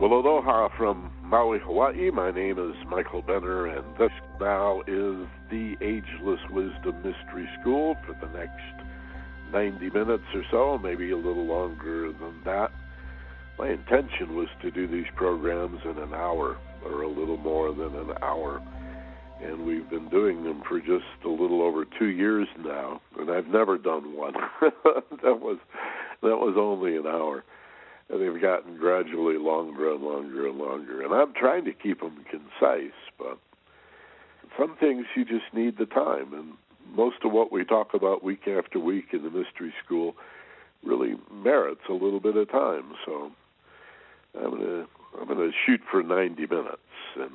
Well, aloha from Maui, Hawaii. My name is Michael Benner, and this now is the Ageless Wisdom Mystery School for the next 90 minutes or so, maybe a little longer than that. My intention was to do these programs in an hour or a little more than an hour. And we've been doing them for just a little over two years now, and I've never done one. that was that was only an hour and they've gotten gradually longer and longer and longer. And I'm trying to keep them concise, but some things you just need the time. And most of what we talk about week after week in the mystery school really merits a little bit of time. So I'm gonna I'm gonna shoot for 90 minutes, and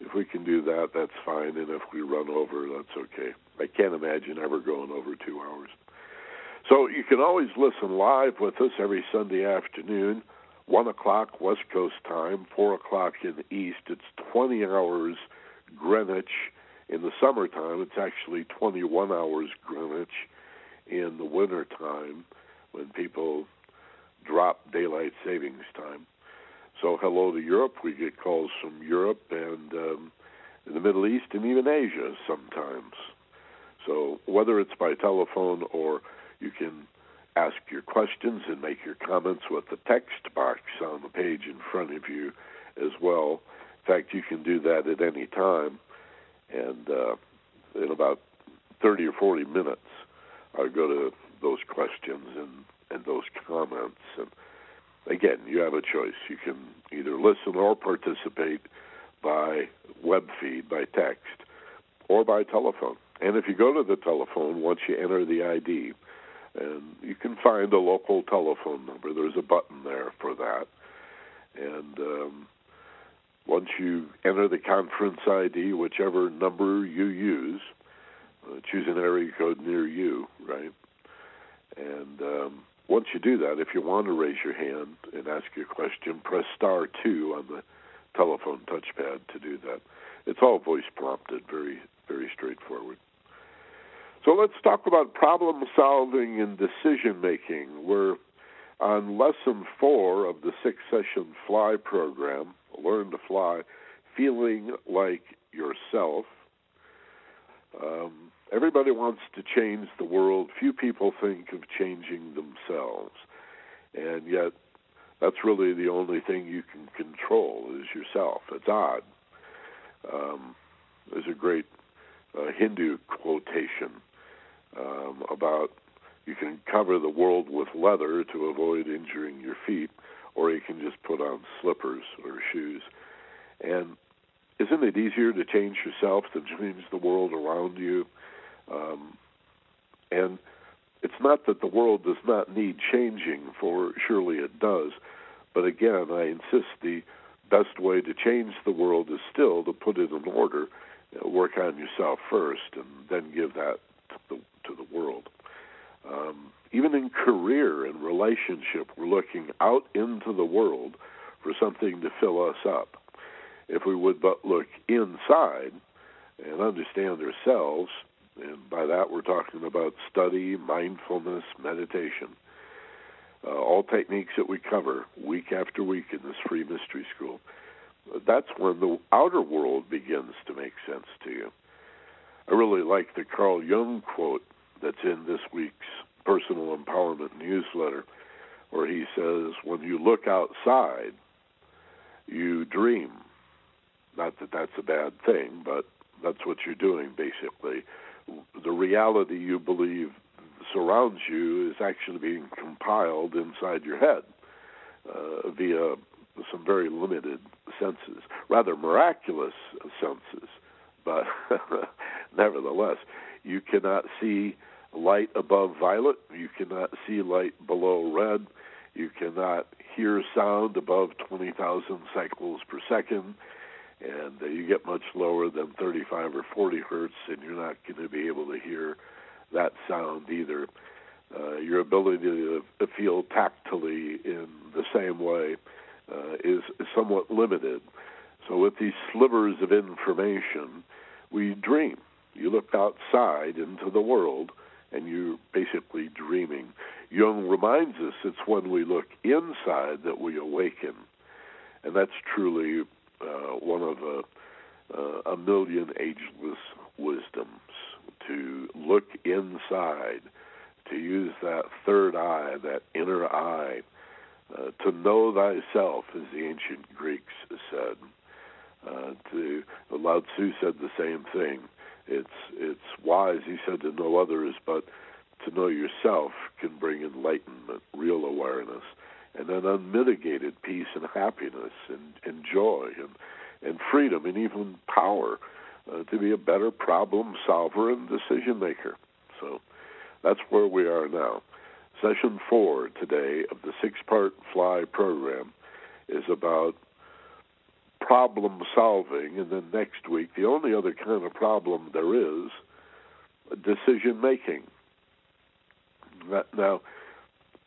if we can do that, that's fine. And if we run over, that's okay. I can't imagine ever going over two hours. So you can always listen live with us every Sunday afternoon, 1 o'clock West Coast time, 4 o'clock in the East. It's 20 hours Greenwich. In the summertime, it's actually 21 hours Greenwich. In the winter time, when people drop daylight savings time. So hello to Europe. We get calls from Europe and um, the Middle East and even Asia sometimes. So whether it's by telephone or you can ask your questions and make your comments with the text box on the page in front of you as well. In fact, you can do that at any time. And uh, in about 30 or 40 minutes, I'll go to those questions and, and those comments. And again, you have a choice. You can either listen or participate by web feed, by text, or by telephone. And if you go to the telephone, once you enter the ID, and you can find a local telephone number. There's a button there for that. And um, once you enter the conference ID, whichever number you use, uh, choose an area code near you, right? And um, once you do that, if you want to raise your hand and ask your question, press star two on the telephone touchpad to do that. It's all voice prompted, very, very straightforward. So let's talk about problem solving and decision making. We're on lesson four of the six session fly program, Learn to Fly, feeling like yourself. Um, everybody wants to change the world. Few people think of changing themselves. And yet, that's really the only thing you can control is yourself. It's odd. Um, there's a great uh, Hindu quotation um, about you can cover the world with leather to avoid injuring your feet, or you can just put on slippers or shoes. And isn't it easier to change yourself than change the world around you? Um, and it's not that the world does not need changing, for surely it does. But again, I insist the best way to change the world is still to put it in order, work on yourself first, and then give that to the to the world. Um, even in career and relationship, we're looking out into the world for something to fill us up. If we would but look inside and understand ourselves, and by that we're talking about study, mindfulness, meditation, uh, all techniques that we cover week after week in this free mystery school, that's when the outer world begins to make sense to you. I really like the Carl Jung quote that's in this week's personal empowerment newsletter, where he says, When you look outside, you dream. Not that that's a bad thing, but that's what you're doing basically. The reality you believe surrounds you is actually being compiled inside your head uh, via some very limited senses, rather miraculous senses, but nevertheless, you cannot see light above violet. You cannot see light below red. You cannot hear sound above 20,000 cycles per second. And uh, you get much lower than 35 or 40 hertz, and you're not going to be able to hear that sound either. Uh, your ability to, feel tactily in the same way uh, is somewhat limited. So, with these slivers of information, we dream. You look outside into the world, and you're basically dreaming. Jung reminds us it's when we look inside that we awaken. and that's truly uh, one of a, uh, a million ageless wisdoms to look inside, to use that third eye, that inner eye, uh, to know thyself, as the ancient Greeks said. Uh, to Lao Tzu said the same thing. It's it's wise, he said, to know others, but to know yourself can bring enlightenment, real awareness, and an unmitigated peace and happiness and, and joy and and freedom and even power uh, to be a better problem solver and decision maker. So that's where we are now. Session four today of the six part fly program is about problem solving, and then next week, the only other kind of problem there is decision making. Now,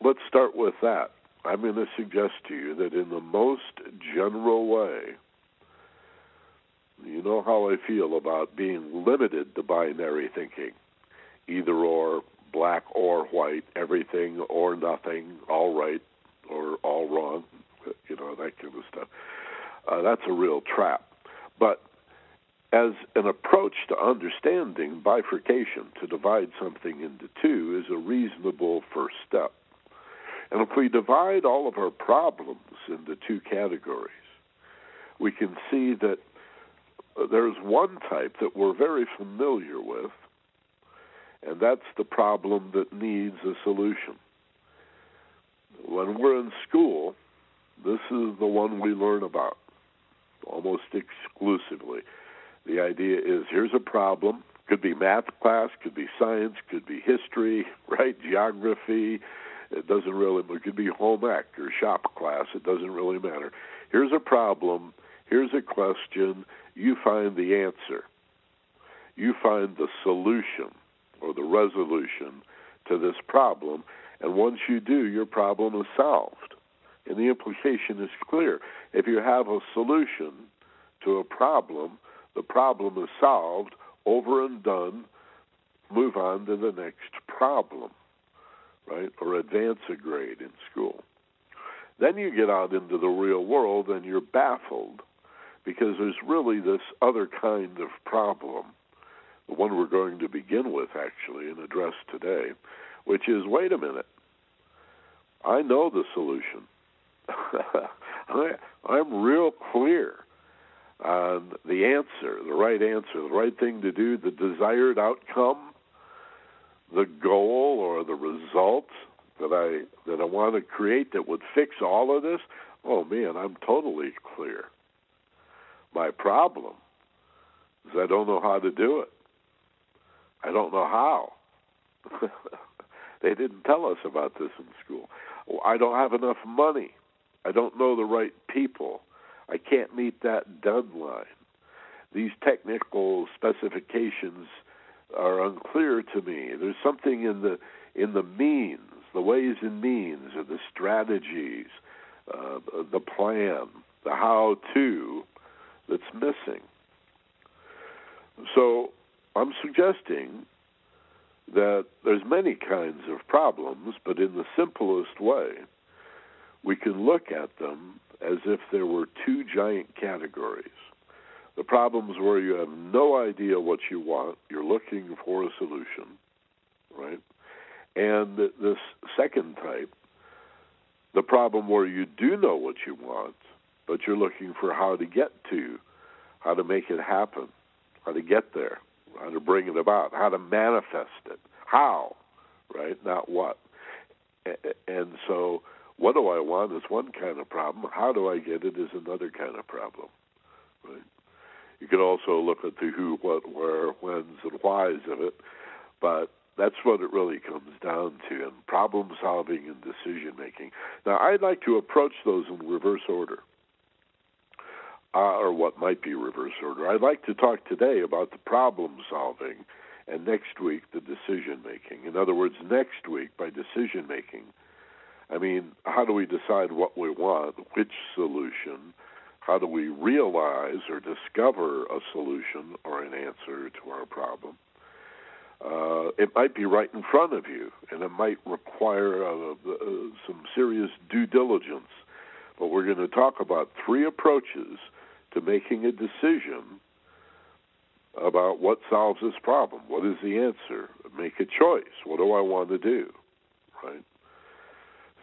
let's start with that. I'm going to suggest to you that in the most general way, you know how I feel about being limited to binary thinking, either or, black or white, everything or nothing, all right or all wrong, you know, that kind of stuff. Uh, that's a real trap. But as an approach to understanding bifurcation, to divide something into two, is a reasonable first step. And if we divide all of our problems into two categories, we can see that there's one type that we're very familiar with, and that's the problem that needs a solution. When we're in school, this is the one we learn about almost exclusively. The idea is here's a problem. Could be math class, could be science, could be history, right? Geography. It doesn't really. It could be home ec or shop class. It doesn't really matter. Here's a problem. Here's a question. You find the answer. You find the solution or the resolution to this problem. And once you do, your problem is solved. And the implication is clear. If you have a solution to a problem, the problem is solved, over and done, move on to the next problem, right? Or advance a grade in school. Then you get out into the real world and you're baffled because there's really this other kind of problem, the one we're going to begin with actually and address today, which is wait a minute, I know the solution. I, I'm real clear on the answer, the right answer, the right thing to do, the desired outcome, the goal or the result that I that I want to create that would fix all of this. Oh man, I'm totally clear. My problem is I don't know how to do it. I don't know how. they didn't tell us about this in school. I don't have enough money. I don't know the right people. I can't meet that deadline. These technical specifications are unclear to me. There's something in the in the means, the ways and means, or the strategies, uh, the plan, the how to that's missing. So I'm suggesting that there's many kinds of problems, but in the simplest way, we can look at them as if there were two giant categories. The problems where you have no idea what you want, you're looking for a solution, right? And this second type, the problem where you do know what you want, but you're looking for how to get to, how to make it happen, how to get there, how to bring it about, how to manifest it, how, right? Not what. And so what do I want is one kind of problem. How do I get it is another kind of problem. Right? You could also look at the who, what, where, whens, and whys of it, but that's what it really comes down to, and problem solving and decision making. Now, I'd like to approach those in reverse order, uh, or what might be reverse order. I'd like to talk today about the problem solving, and next week the decision making. In other words, next week by decision making I mean, how do we decide what we want, which solution? How do we realize or discover a solution or an answer to our problem? Uh, it might be right in front of you, and it might require uh, uh, some serious due diligence. but we're going to talk about three approaches to making a decision about what solves this problem. What is the answer? Make a choice. What do I want to do? Right?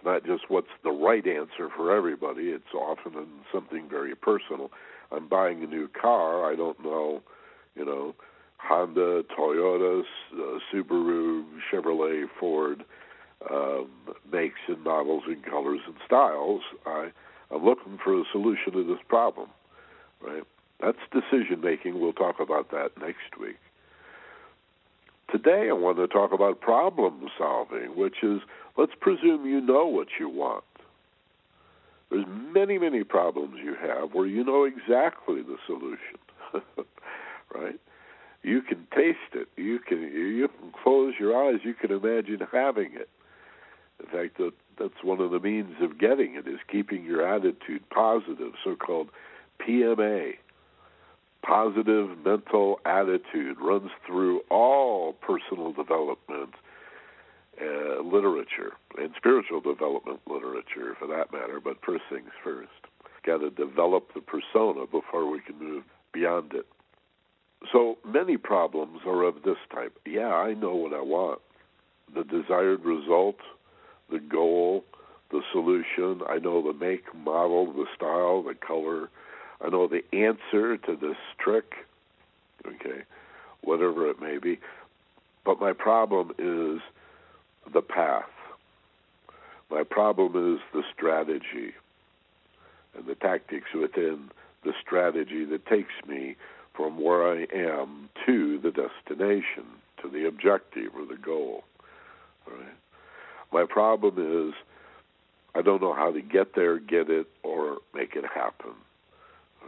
It's not just what's the right answer for everybody. It's often something very personal. I'm buying a new car. I don't know, you know, Honda, Toyota, uh, Subaru, Chevrolet, Ford, um, makes and models and colors and styles. I, I'm looking for a solution to this problem, right? That's decision making. We'll talk about that next week. Today, I want to talk about problem solving, which is let's presume you know what you want. There's many, many problems you have where you know exactly the solution, right? You can taste it. You can you can close your eyes. You can imagine having it. In fact, that that's one of the means of getting it is keeping your attitude positive, so-called PMA. Positive mental attitude runs through all personal development uh, literature and spiritual development literature, for that matter. But first things first, got to develop the persona before we can move beyond it. So many problems are of this type. Yeah, I know what I want. The desired result, the goal, the solution. I know the make, model, the style, the color. I know the answer to this trick, okay, whatever it may be. But my problem is the path. My problem is the strategy and the tactics within the strategy that takes me from where I am to the destination, to the objective or the goal. Right? My problem is I don't know how to get there, get it, or make it happen.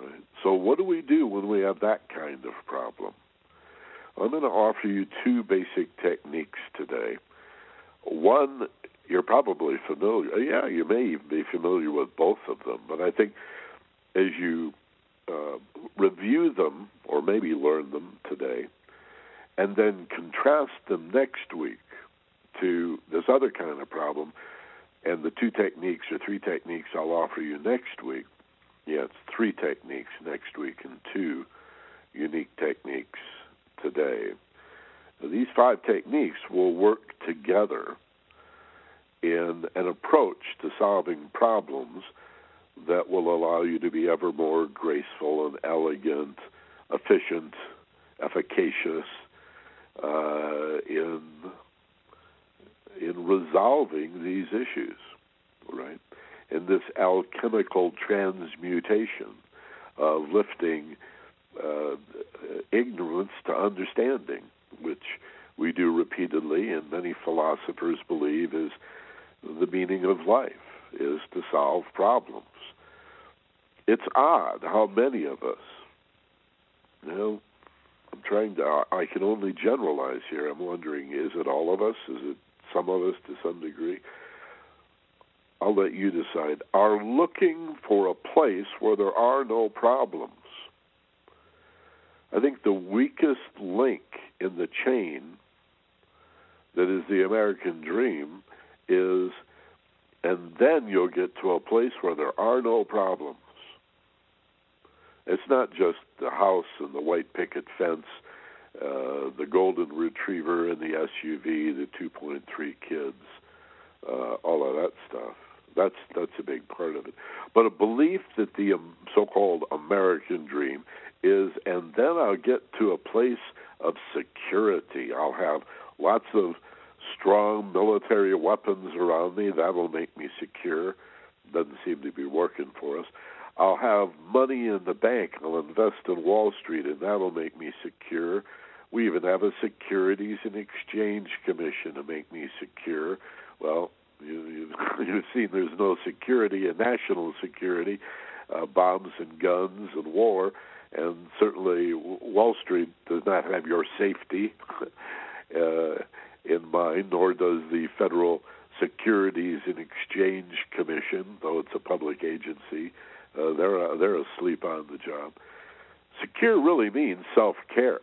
Right? So, what do we do when we have that kind of problem? I'm going to offer you two basic techniques today. One, you're probably familiar. Yeah, you may even be familiar with both of them, but I think as you uh, review them or maybe learn them today, and then contrast them next week to this other kind of problem, and the two techniques or three techniques I'll offer you next week. Yeah, it's three techniques next week and two unique techniques today. Now, these five techniques will work together in an approach to solving problems that will allow you to be ever more graceful and elegant, efficient, efficacious uh, in in resolving these issues, right? In this alchemical transmutation of lifting uh, ignorance to understanding, which we do repeatedly, and many philosophers believe is the meaning of life is to solve problems. It's odd how many of us, you know, I'm trying to, I can only generalize here. I'm wondering, is it all of us? Is it some of us to some degree? I'll let you decide. Are looking for a place where there are no problems. I think the weakest link in the chain that is the American dream is, and then you'll get to a place where there are no problems. It's not just the house and the white picket fence, uh, the golden retriever and the SUV, the 2.3 kids, uh, all of that stuff. That's that's a big part of it. But a belief that the um, so-called American dream is, and then I'll get to a place of security. I'll have lots of strong military weapons around me. That'll make me secure. Doesn't seem to be working for us. I'll have money in the bank. I'll invest in Wall Street, and that'll make me secure. We even have a Securities and Exchange Commission to make me secure. Well, you, you, you've seen there's no security in national security, uh, bombs and guns and war, and certainly Wall Street does not have your safety uh, in mind, nor does the Federal Securities and Exchange Commission, though it's a public agency. Uh, they're uh, they're asleep on the job. Secure really means self care.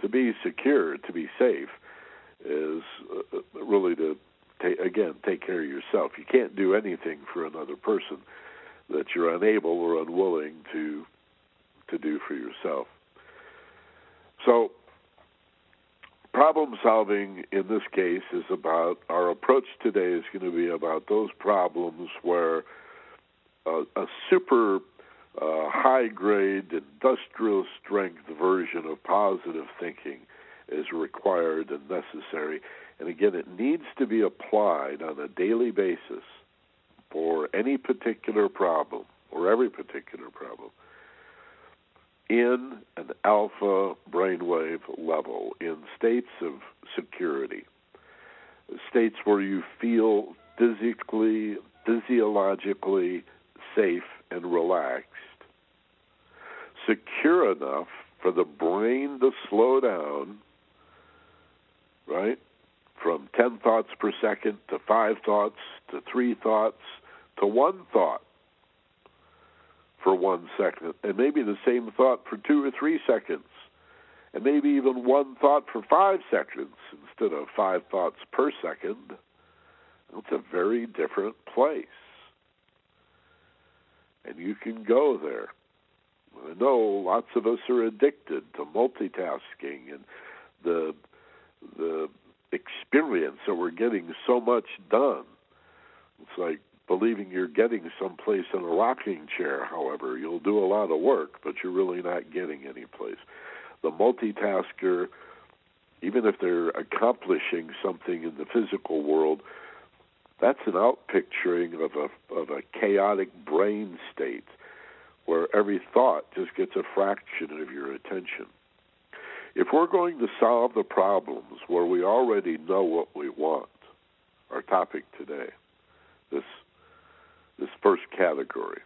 To be secure, to be safe, is uh, really to again, take care of yourself. You can't do anything for another person that you're unable or unwilling to to do for yourself. So, problem solving in this case is about our approach today is going to be about those problems where a, a super uh, high grade industrial strength version of positive thinking is required and necessary. And again, it needs to be applied on a daily basis for any particular problem or every particular problem in an alpha brainwave level, in states of security, states where you feel physically, physiologically safe and relaxed, secure enough for the brain to slow down, right? From 10 thoughts per second to 5 thoughts to 3 thoughts to 1 thought for 1 second, and maybe the same thought for 2 or 3 seconds, and maybe even one thought for 5 seconds instead of 5 thoughts per second. It's a very different place. And you can go there. I know lots of us are addicted to multitasking and the the experience that we're getting so much done. It's like believing you're getting someplace in a rocking chair. However, you'll do a lot of work, but you're really not getting any place. The multitasker, even if they're accomplishing something in the physical world, that's an outpicturing of a of a chaotic brain state where every thought just gets a fraction of your attention. If we're going to solve the problems where we already know what we want, our topic today, this this first category,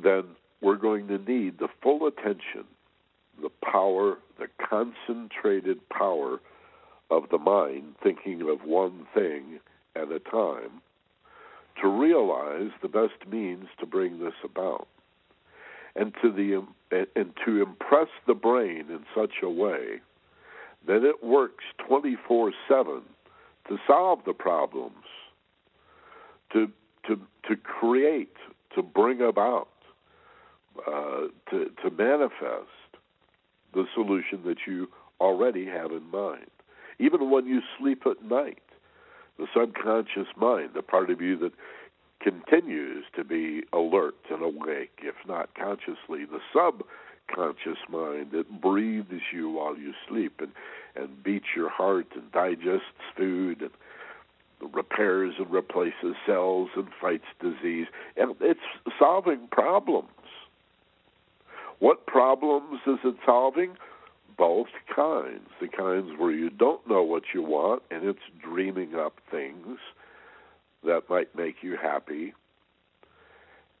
then we're going to need the full attention, the power, the concentrated power of the mind thinking of one thing at a time to realize the best means to bring this about and to the and to impress the brain in such a way that it works 24/7 to solve the problems to to to create to bring about uh, to to manifest the solution that you already have in mind. Even when you sleep at night the subconscious mind, the part of you that continues to be alert and awake, if not consciously, the subconscious mind that breathes you while you sleep and, and beats your heart and digests food and repairs and replaces cells and fights disease. And it's solving problems. What problems is it solving? both kinds the kinds where you don't know what you want and it's dreaming up things that might make you happy.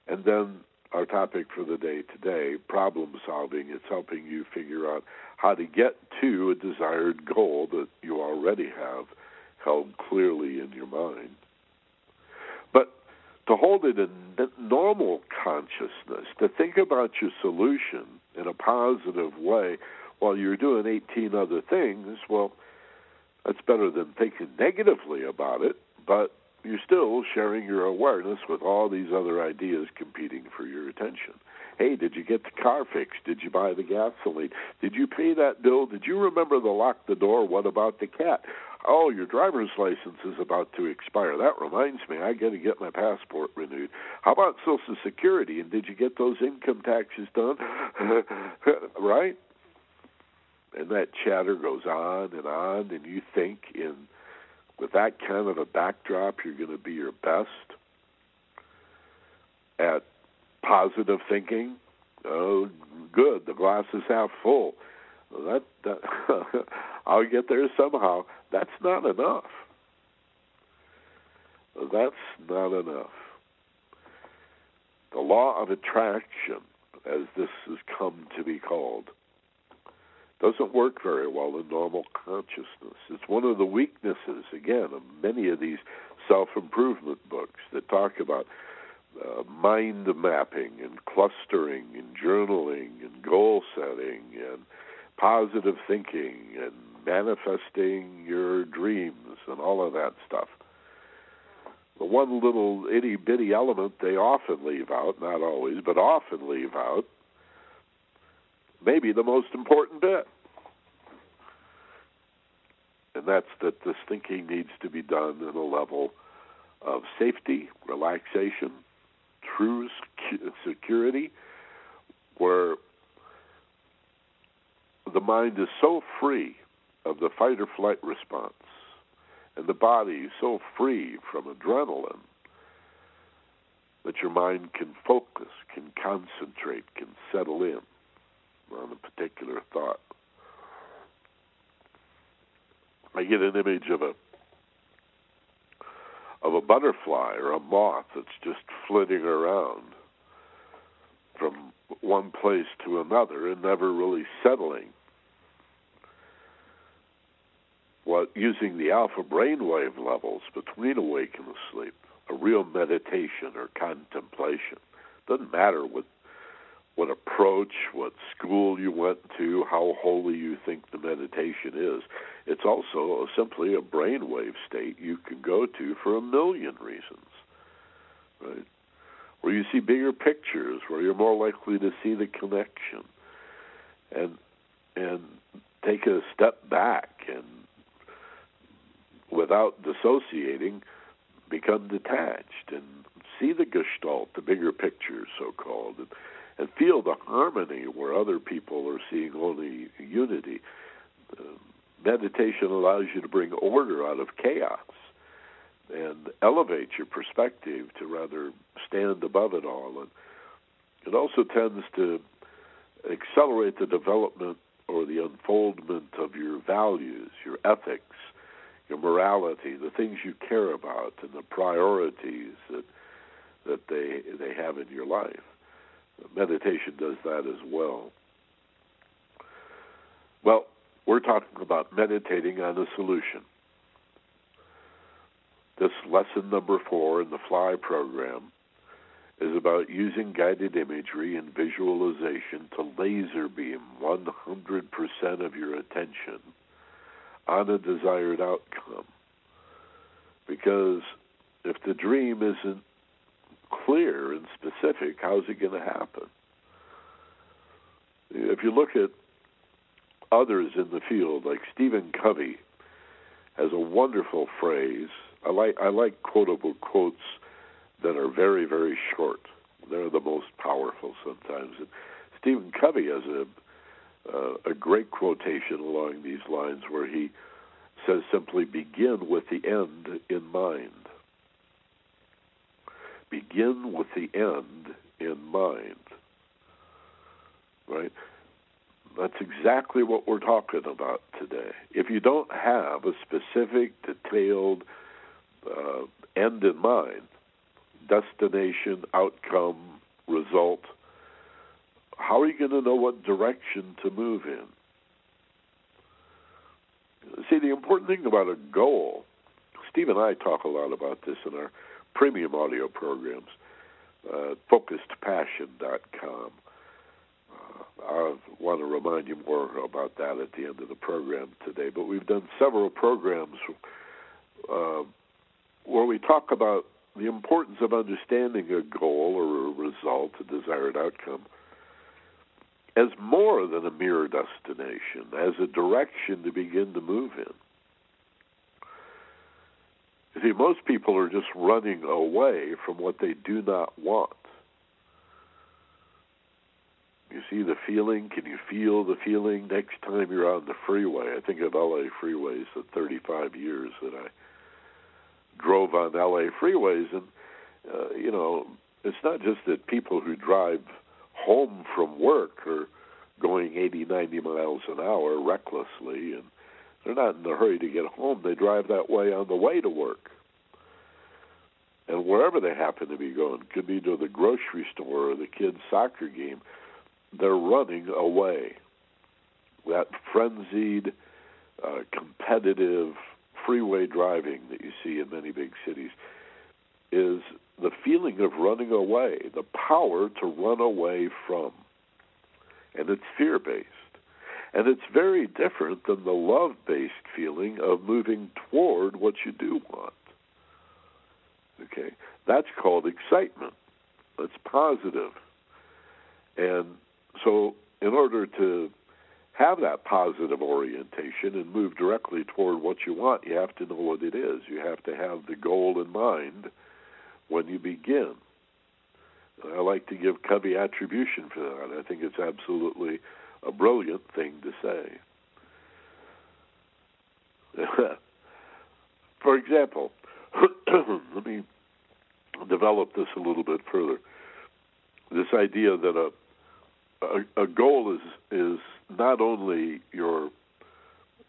And then our topic for the day today problem solving. It's helping you figure out how to get to a desired goal that you already have held clearly in your mind. But to hold it in normal consciousness, to think about your solution in a positive way while you're doing 18 other things, well, that's better than thinking negatively about it, but you're still sharing your awareness with all these other ideas competing for your attention. Hey, did you get the car fixed? Did you buy the gasoline? Did you pay that bill? Did you remember to lock the door? What about the cat? Oh, your driver's license is about to expire. That reminds me, I got to get my passport renewed. How about Social Security? And did you get those income taxes done? right? and that chatter goes on and on, and you think in with that kind of a backdrop, you're going to be your best at positive thinking. Oh, good, the glass is half full. That, that I'll get there somehow. That's not enough. That's not enough. The law of attraction, as this has come to be called, doesn't work very well in normal consciousness. It's one of the weaknesses, again, of many of these self improvement books that talk about uh, mind mapping and clustering and journaling and goal setting and positive thinking and manifesting your dreams and all of that stuff. The one little itty bitty element they often leave out, not always, but often leave out, maybe the most important bit. And that's that this thinking needs to be done at a level of safety, relaxation, true security, where the mind is so free of the fight or flight response, and the body is so free from adrenaline that your mind can focus, can concentrate, can settle in on a particular thought. I get an image of a of a butterfly or a moth that's just flitting around from one place to another and never really settling. What using the alpha brainwave levels between awake and asleep, a real meditation or contemplation. Doesn't matter what what approach, what school you went to, how holy you think the meditation is. It's also simply a brainwave state you can go to for a million reasons, right? Where you see bigger pictures, where you're more likely to see the connection, and and take a step back and without dissociating, become detached and see the gestalt, the bigger picture, so called, and feel the harmony where other people are seeing only unity. Uh, meditation allows you to bring order out of chaos and elevate your perspective to rather stand above it all. And it also tends to accelerate the development or the unfoldment of your values, your ethics, your morality, the things you care about, and the priorities that that they they have in your life. Meditation does that as well. Well, we're talking about meditating on a solution. This lesson number four in the FLY program is about using guided imagery and visualization to laser beam 100% of your attention on a desired outcome. Because if the dream isn't clear and specific, how's it going to happen? If you look at others in the field, like Stephen Covey, has a wonderful phrase. I like I like quotable quotes that are very very short. They're the most powerful sometimes. And Stephen Covey has a uh, a great quotation along these lines where he says simply, "Begin with the end in mind." Begin with the end in mind. Right? That's exactly what we're talking about today. If you don't have a specific, detailed uh, end in mind, destination, outcome, result, how are you going to know what direction to move in? See, the important thing about a goal, Steve and I talk a lot about this in our premium audio programs, uh, focusedpassion.com. I want to remind you more about that at the end of the program today. But we've done several programs uh, where we talk about the importance of understanding a goal or a result, a desired outcome, as more than a mere destination, as a direction to begin to move in. You see, most people are just running away from what they do not want. You see the feeling? Can you feel the feeling next time you're on the freeway? I think of LA freeways, the 35 years that I drove on LA freeways, and uh, you know, it's not just that people who drive home from work are going 80, 90 miles an hour recklessly, and they're not in a hurry to get home. They drive that way on the way to work. And wherever they happen to be going, could be to the grocery store or the kids' soccer game they're running away. That frenzied, uh, competitive freeway driving that you see in many big cities is the feeling of running away, the power to run away from. And it's fear based. And it's very different than the love based feeling of moving toward what you do want. Okay? That's called excitement. That's positive. And so, in order to have that positive orientation and move directly toward what you want, you have to know what it is. You have to have the goal in mind when you begin. I like to give Covey attribution for that. I think it's absolutely a brilliant thing to say. for example, let me develop this a little bit further. This idea that a a, a goal is is not only your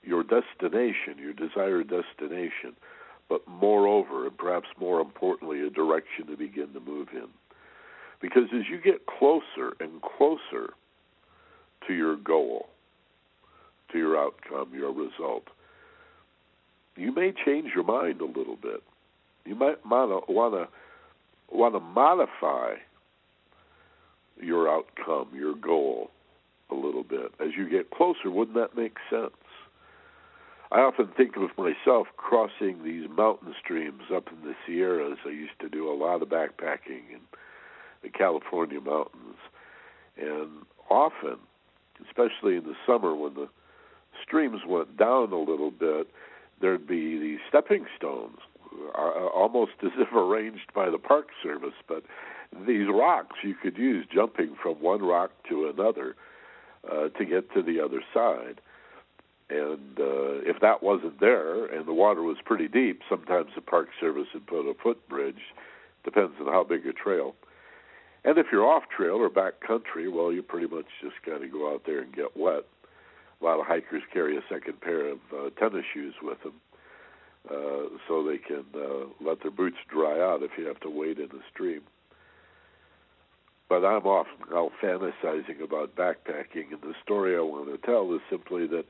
your destination, your desired destination, but moreover, and perhaps more importantly, a direction to begin to move in. Because as you get closer and closer to your goal, to your outcome, your result, you may change your mind a little bit. You might want to want to modify your outcome, your goal, a little bit. As you get closer, wouldn't that make sense? I often think of myself crossing these mountain streams up in the Sierras. I used to do a lot of backpacking in the California mountains. And often, especially in the summer when the streams went down a little bit, there'd be these stepping stones, uh, almost as if arranged by the Park Service, but these rocks you could use jumping from one rock to another uh, to get to the other side. And uh, if that wasn't there and the water was pretty deep, sometimes the Park Service would put a footbridge. Depends on how big a trail. And if you're off trail or back country, well, you pretty much just got to go out there and get wet. A lot of hikers carry a second pair of uh, tennis shoes with them uh, so they can uh, let their boots dry out if you have to wade in the stream but I'm often now fantasizing about backpacking, and the story I want to tell is simply that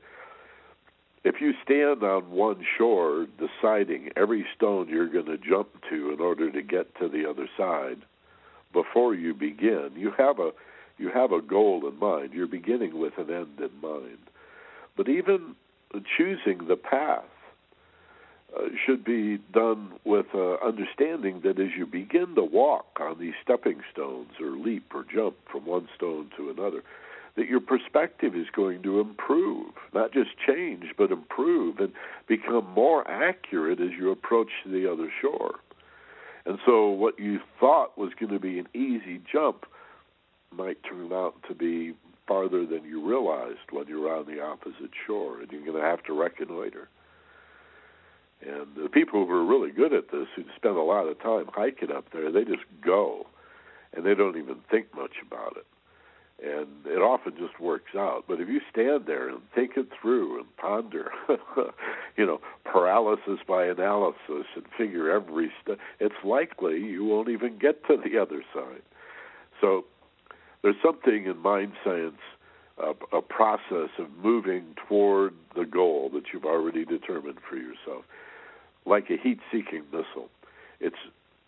if you stand on one shore deciding every stone you're going to jump to in order to get to the other side before you begin, you have a you have a goal in mind. You're beginning with an end in mind. But even choosing the path uh, should be done with uh, understanding that as you begin to walk on these stepping stones or leap or jump from one stone to another, that your perspective is going to improve, not just change, but improve and become more accurate as you approach the other shore. And so, what you thought was going to be an easy jump might turn out to be farther than you realized when you're on the opposite shore, and you're going to have to reconnoiter. And the people who are really good at this, who spend a lot of time hiking up there, they just go, and they don't even think much about it. And it often just works out. But if you stand there and think it through and ponder, you know, paralysis by analysis and figure every step, it's likely you won't even get to the other side. So there's something in mind science a, a, process of moving toward the goal that you've already determined for yourself like a heat-seeking missile. It's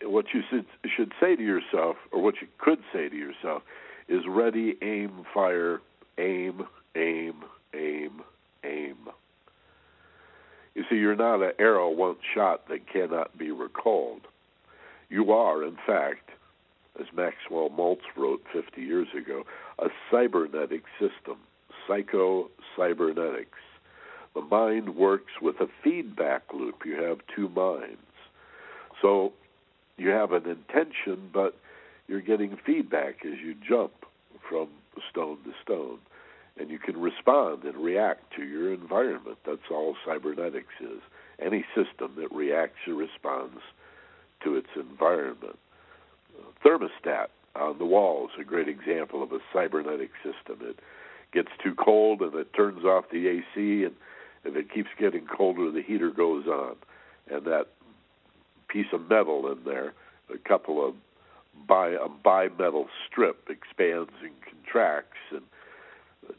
what you should, should say to yourself, or what you could say to yourself, is ready, aim, fire, aim, aim, aim, aim. You see, you're not an arrow once shot that cannot be recalled. You are, in fact, as Maxwell Maltz wrote 50 years ago, a cybernetic system, psycho-cybernetics. The mind works with a feedback loop. You have two minds. So you have an intention, but you're getting feedback as you jump from stone to stone. And you can respond and react to your environment. That's all cybernetics is. Any system that reacts or responds to its environment. Thermostat on the wall is a great example of a cybernetic system. It gets too cold and it turns off the AC and if it keeps getting colder, the heater goes on, and that piece of metal in there, a couple of bi a bimetal strip expands and contracts and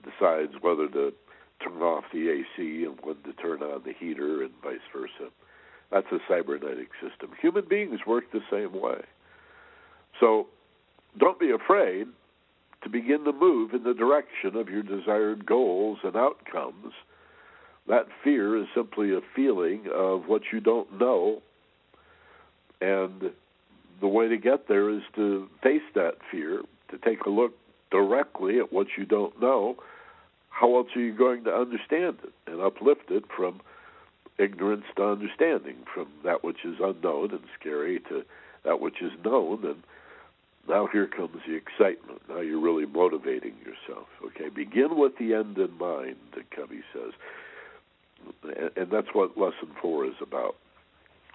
decides whether to turn off the AC and when to turn on the heater and vice versa. That's a cybernetic system. Human beings work the same way. So don't be afraid to begin to move in the direction of your desired goals and outcomes. That fear is simply a feeling of what you don't know, and the way to get there is to face that fear, to take a look directly at what you don't know. How else are you going to understand it and uplift it from ignorance to understanding, from that which is unknown and scary to that which is known and now here comes the excitement. Now you're really motivating yourself. Okay, begin with the end in mind, Covey says, and that's what lesson four is about.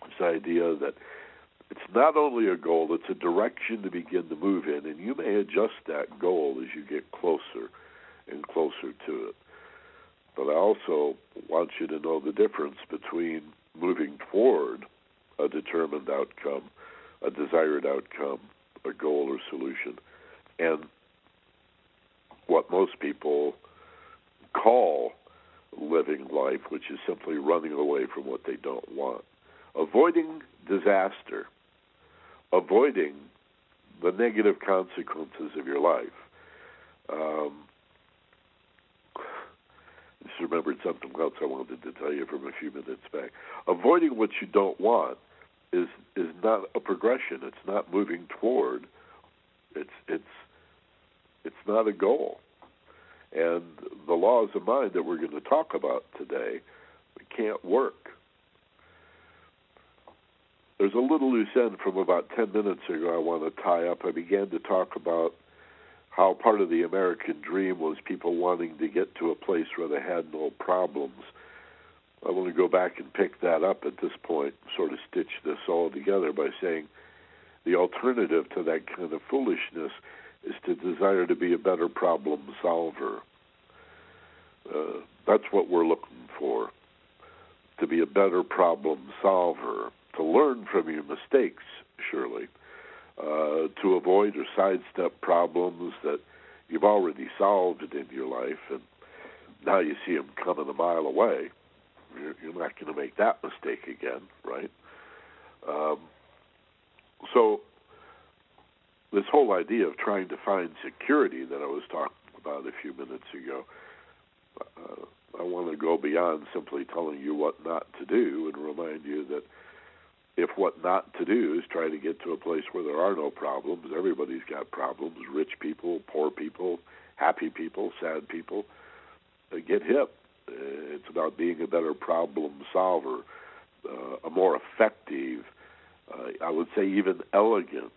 This idea that it's not only a goal; it's a direction to begin to move in, and you may adjust that goal as you get closer and closer to it. But I also want you to know the difference between moving toward a determined outcome, a desired outcome, a goal or solution, and what most people call living life, which is simply running away from what they don't want. Avoiding disaster, avoiding the negative consequences of your life. Um, just remembered something else I wanted to tell you from a few minutes back. Avoiding what you don't want is is not a progression. It's not moving toward. It's it's it's not a goal. And the laws of mind that we're going to talk about today can't work. There's a little loose end from about 10 minutes ago I want to tie up. I began to talk about how part of the American dream was people wanting to get to a place where they had no problems I want to go back and pick that up at this point, sort of stitch this all together by saying the alternative to that kind of foolishness is to desire to be a better problem solver. Uh, that's what we're looking for to be a better problem solver, to learn from your mistakes, surely, uh, to avoid or sidestep problems that you've already solved in your life and now you see them coming a mile away you're, you're not going to make that mistake again, right? Um, so this whole idea of trying to find security that I was talking about a few minutes ago, uh, I want to go beyond simply telling you what not to do and remind you that if what not to do is try to get to a place where there are no problems, everybody's got problems rich people, poor people, happy people, sad people. Uh, get hip. Uh, it's about being a better problem solver, uh, a more effective, uh, I would say even elegant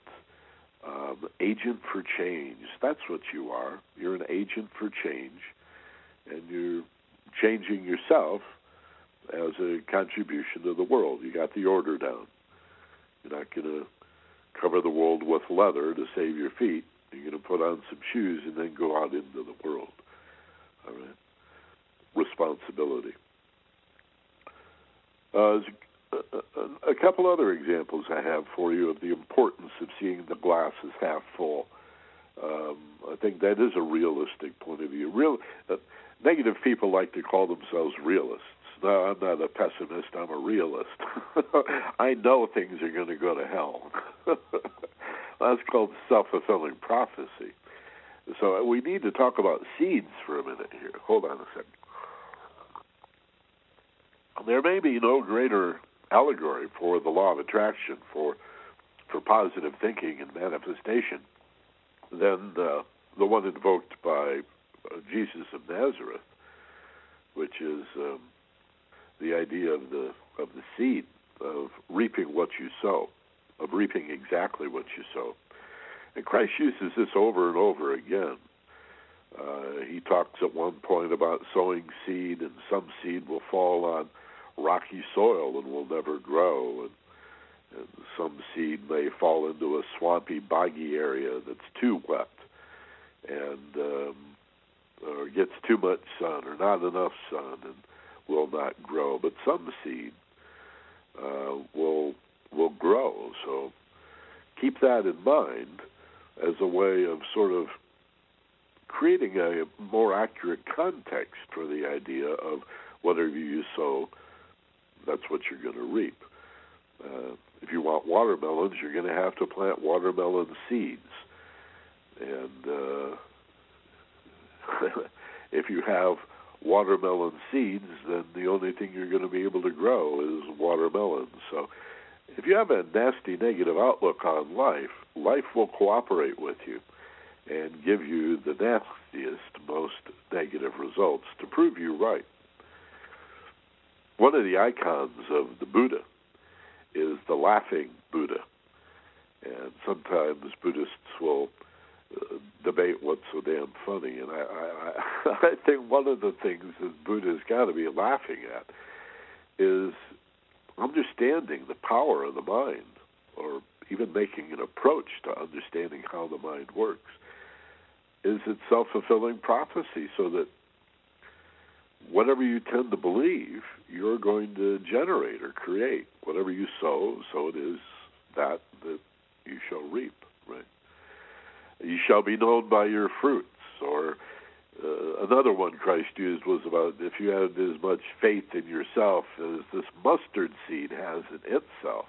um, agent for change. That's what you are. You're an agent for change, and you're changing yourself as a contribution to the world. You got the order down. You're not going to cover the world with leather to save your feet. You're going to put on some shoes and then go out into the world. All right responsibility. Uh, a, a, couple other examples I have for you of the importance of seeing the glass as half full. Um, I think that is a realistic point of view. Real uh, negative people like to call themselves realists. No, I'm not a pessimist. I'm a realist. I know things are going to go to hell. That's called self-fulfilling prophecy. So we need to talk about seeds for a minute here. Hold on a second. There may be no greater allegory for the law of attraction, for for positive thinking and manifestation, than the the one invoked by uh, Jesus of Nazareth, which is um, the idea of the of the seed of reaping what you sow, of reaping exactly what you sow. And Christ uses this over and over again. Uh, he talks at one point about sowing seed, and some seed will fall on rocky soil and will never grow, and, and some seed may fall into a swampy, boggy area that's too wet, and um, or gets too much sun or not enough sun and will not grow. But some seed uh, will will grow. So keep that in mind as a way of sort of creating a more accurate context for the idea of whatever you sow that's what you're going to reap. Uh, if you want watermelons, you're going to have to plant watermelon seeds. And uh, if you have watermelon seeds, then the only thing you're going to be able to grow is watermelons. So if you have a nasty negative outlook on life, life will cooperate with you and give you the nastiest, most negative results to prove you right. One of the icons of the Buddha is the laughing Buddha. And sometimes Buddhists will debate what's so damn funny. And I, I, I think one of the things that Buddha's got to be laughing at is understanding the power of the mind, or even making an approach to understanding how the mind works, is its self fulfilling prophecy, so that whatever you tend to believe, you're going to generate or create. Whatever you sow, so it is that that you shall reap, right? You shall be known by your fruits, or uh, another one Christ used was about if you had as much faith in yourself as this mustard seed has in itself.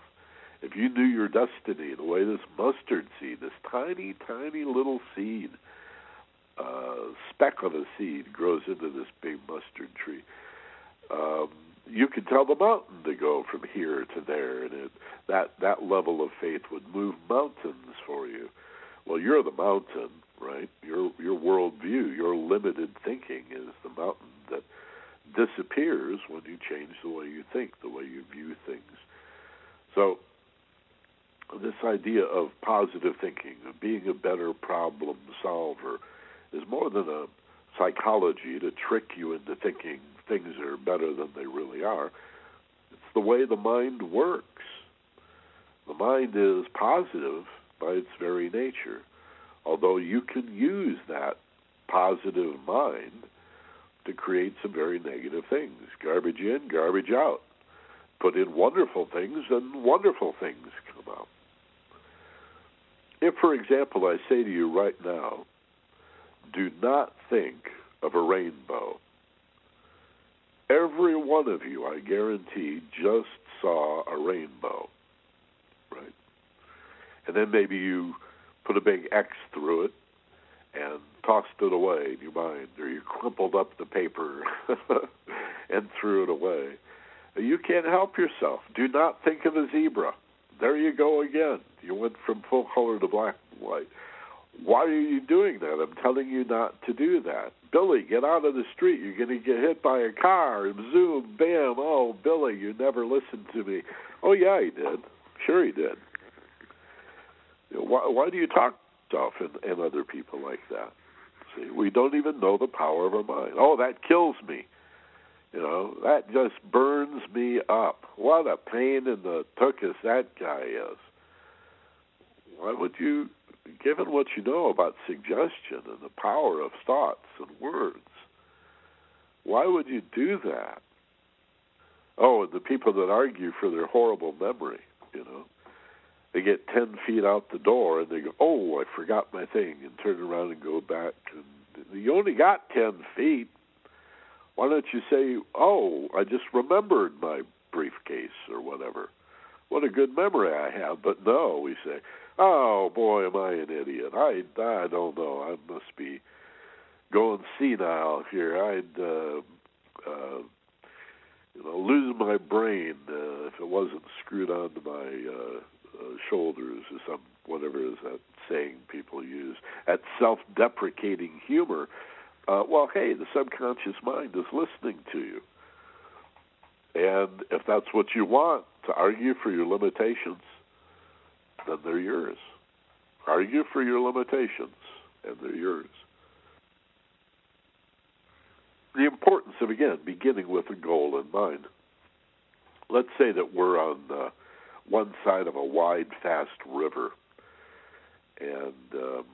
If you knew your destiny the way this mustard seed, this tiny, tiny little seed, uh, speck of a seed, grows into this big mustard tree, um, you could tell the mountain to go from here to there, and it, that that level of faith would move mountains for you. Well, you're the mountain, right? Your your worldview, your limited thinking is the mountain that disappears when you change the way you think, the way you view things. So this idea of positive thinking, of being a better problem solver, is more than a psychology to trick you into thinking things are better than they really are. It's the way the mind works. The mind is positive by its very nature, although you can use that positive mind to create some very negative things. Garbage in, garbage out. Put in wonderful things, and wonderful things come out. If, for example, I say to you right now, do not think of a rainbow Every one of you, I guarantee, just saw a rainbow? And then maybe you put a big X through it and tossed it away in your mind, or you crumpled up the paper and threw it away. You can't help yourself. Do not think of a zebra. There you go again. You went from full color to black and white. Why are you doing that? I'm telling you not to do that. Billy, get out of the street. You're going to get hit by a car. Zoom, bam. Oh, Billy, you never listened to me. Oh, yeah, he did. Sure, he did. Why, why do you talk to yourself and, and other people like that? See, we don't even know the power of our mind. Oh, that kills me. You know, that just burns me up. What a pain in the tuchus that guy is. Why would you given what you know about suggestion and the power of thoughts and words, why would you do that? Oh, and the people that argue for their horrible memory, you know, they get 10 feet out the door and they go, oh, I forgot my thing, and turn around and go back. And you only got 10 feet. Why don't you say, oh, I just remembered my briefcase or whatever? What a good memory I have. But no, we say, Oh boy, am I an idiot! I I don't know. I must be going senile here. I'd uh, uh, you know lose my brain uh, if it wasn't screwed onto my uh, uh, shoulders or some whatever is that saying people use. at self-deprecating humor. Uh, well, hey, the subconscious mind is listening to you, and if that's what you want to argue for your limitations then they're yours. Argue for your limitations, and they're yours. The importance of, again, beginning with a goal in mind. Let's say that we're on uh, one side of a wide, fast river, and um,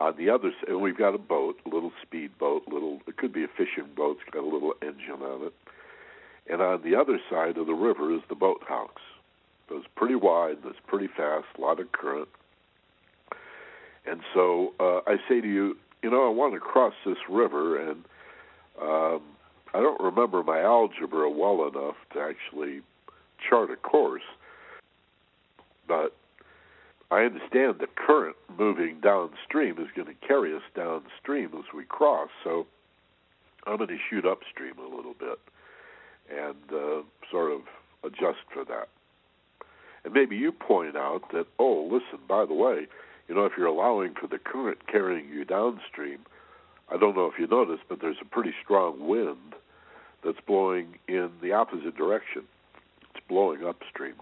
on the other side, we've got a boat, a little speedboat, little. It could be a fishing boat. It's got a little engine on it. And on the other side of the river is the boathouse goes pretty wide, it's pretty fast, a lot of current. And so uh, I say to you, you know, I want to cross this river, and um, I don't remember my algebra well enough to actually chart a course, but I understand the current moving downstream is going to carry us downstream as we cross. So I'm going to shoot upstream a little bit and uh, sort of adjust for that. And maybe you point out that, oh, listen, by the way, you know, if you're allowing for the current carrying you downstream, I don't know if you noticed, but there's a pretty strong wind that's blowing in the opposite direction. Blowing upstream.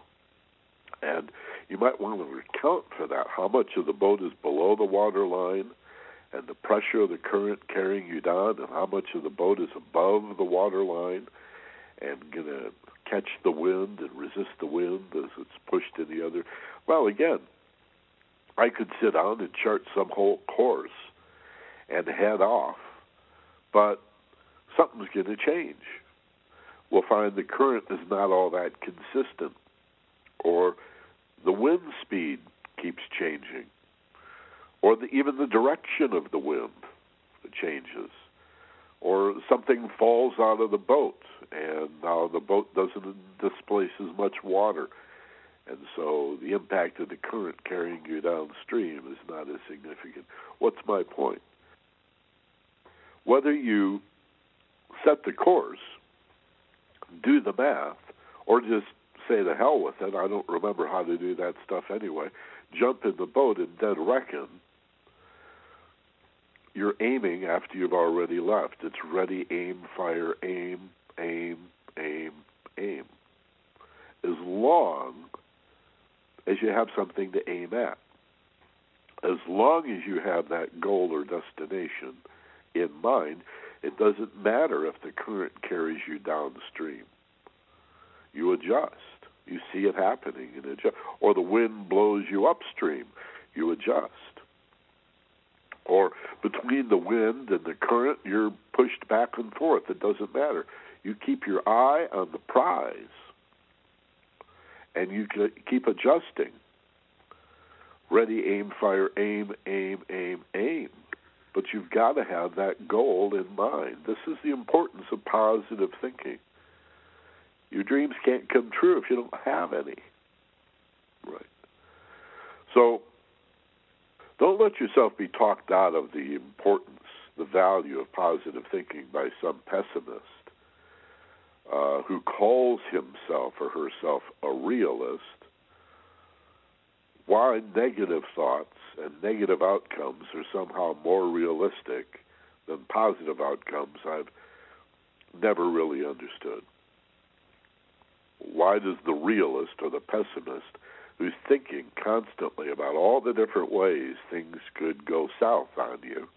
And you might want to account for that. How much of the boat is below the water line and the pressure of the current carrying you down, and how much of the boat is above the water line and going to catch the wind and resist the wind as it's pushed in the other. Well, again, I could sit down and chart some whole course and head off, but something's going to change. We'll find the current is not all that consistent, or the wind speed keeps changing, or the, even the direction of the wind changes, or something falls out of the boat and now the boat doesn't displace as much water. And so the impact of the current carrying you downstream is not as significant. What's my point? Whether you set the course, do the math, or just say the hell with it, I don't remember how to do that stuff anyway, jump in the boat and dead reckon, you're aiming after you've already left. It's ready, aim, fire, aim, aim, aim, aim. As long as you have something to aim at. As long as you have that goal or destination in mind, it doesn't matter if the current carries you downstream. You adjust. You see it happening and adjust. Or the wind blows you upstream. You adjust. Or between the wind and the current, you're pushed back and forth. It doesn't matter. You keep your eye on the prize and you keep adjusting. Ready, aim, fire, aim, aim, aim, aim. But you've got to have that goal in mind. This is the importance of positive thinking. Your dreams can't come true if you don't have any. Right. So don't let yourself be talked out of the importance, the value of positive thinking by some pessimist uh, who calls himself or herself a realist, why negative thoughts and negative outcomes are somehow more realistic than positive outcomes, I've never really understood. Why does the realist or the pessimist, who's thinking constantly about all the different ways things could go south on you,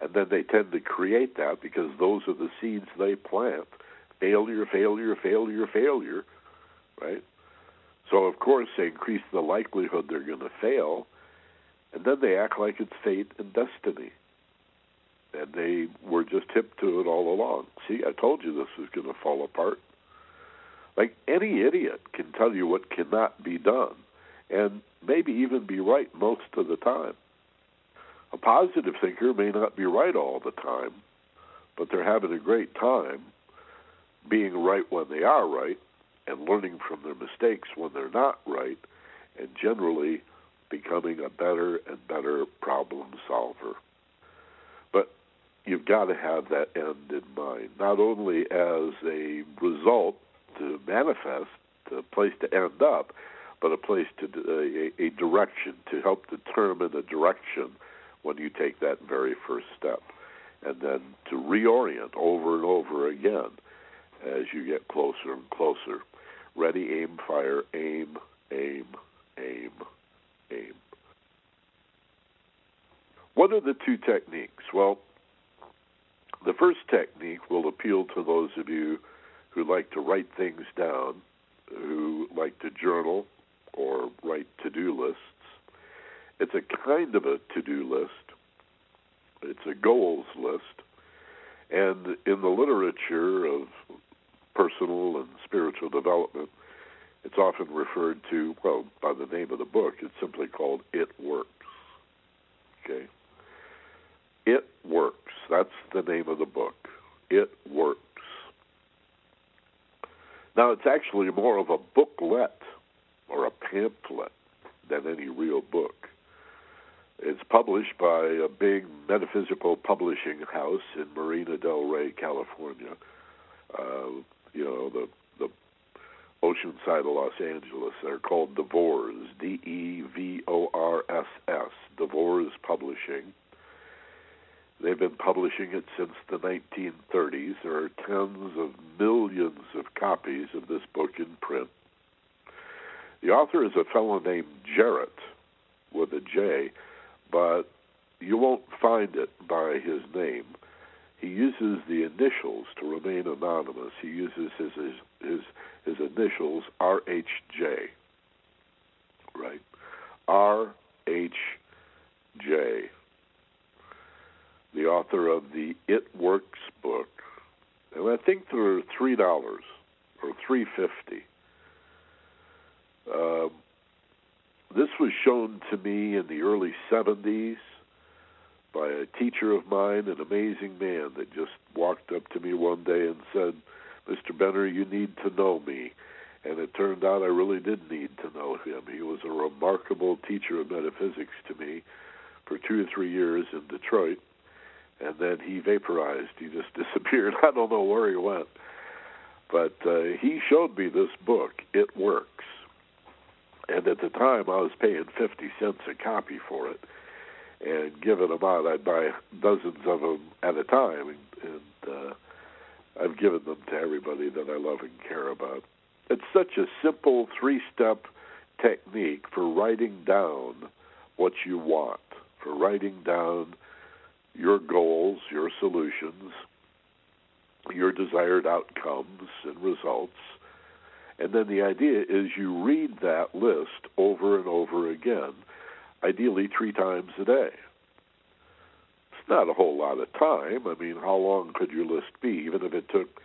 and then they tend to create that because those are the seeds they plant failure, failure, failure, failure, right? So of course they increase the likelihood they're going to fail, and then they act like it's fate and destiny, and they were just hip to it all along. See, I told you this was going to fall apart. Like any idiot can tell you what cannot be done, and maybe even be right most of the time. A positive thinker may not be right all the time, but they're having a great time being right when they are right and learning from their mistakes when they're not right, and generally becoming a better and better problem solver. But you've got to have that end in mind, not only as a result to manifest, a place to end up, but a place to uh, a, a direction to help determine a direction when you take that very first step, and then to reorient over and over again as you get closer and closer. Ready, aim, fire, aim, aim, aim, aim. What are the two techniques? Well, the first technique will appeal to those of you who like to write things down, who like to journal or write to do lists. It's a kind of a to do list, it's a goals list. And in the literature of personal and spiritual development. It's often referred to, well, by the name of the book. It's simply called It Works. Okay? It Works. That's the name of the book. It Works. Now, it's actually more of a booklet or a pamphlet than any real book. It's published by a big metaphysical publishing house in Marina Del Rey, California. Uh, you know, the the ocean side of Los Angeles. They're called DeVorss, D E V O R S S, DeVorss Publishing. They've been publishing it since the 1930s. There are tens of millions of copies of this book in print. The author is a fellow named Jarrett with a J, but you won't find it by his name. He uses the initials to remain anonymous. He uses his his his, his initials RHJ. Right? RHJ. The author of the It Works book. And I think they're three dollars or three fifty. Um, this was shown to me in the early 70s by a teacher of mine, an amazing man that just walked up to me one day and said, Mr. Benner, you need to know me. And it turned out I really did need to know him. He was a remarkable teacher of metaphysics to me for two or three years in Detroit. And then he vaporized. He just disappeared. I don't know where he went. But uh, he showed me this book, It Works and at the time I was paying fifty cents a copy for it, and given them out. I'd buy dozens of them at a time, and, and uh, I've given them to everybody that I love and care about. It's such a simple three-step technique for writing down what you want, for writing down your goals, your solutions, your desired outcomes and results and then the idea is you read that list over and over again, ideally three times a day. It's not a whole lot of time. I mean, how long could your list be, even if it took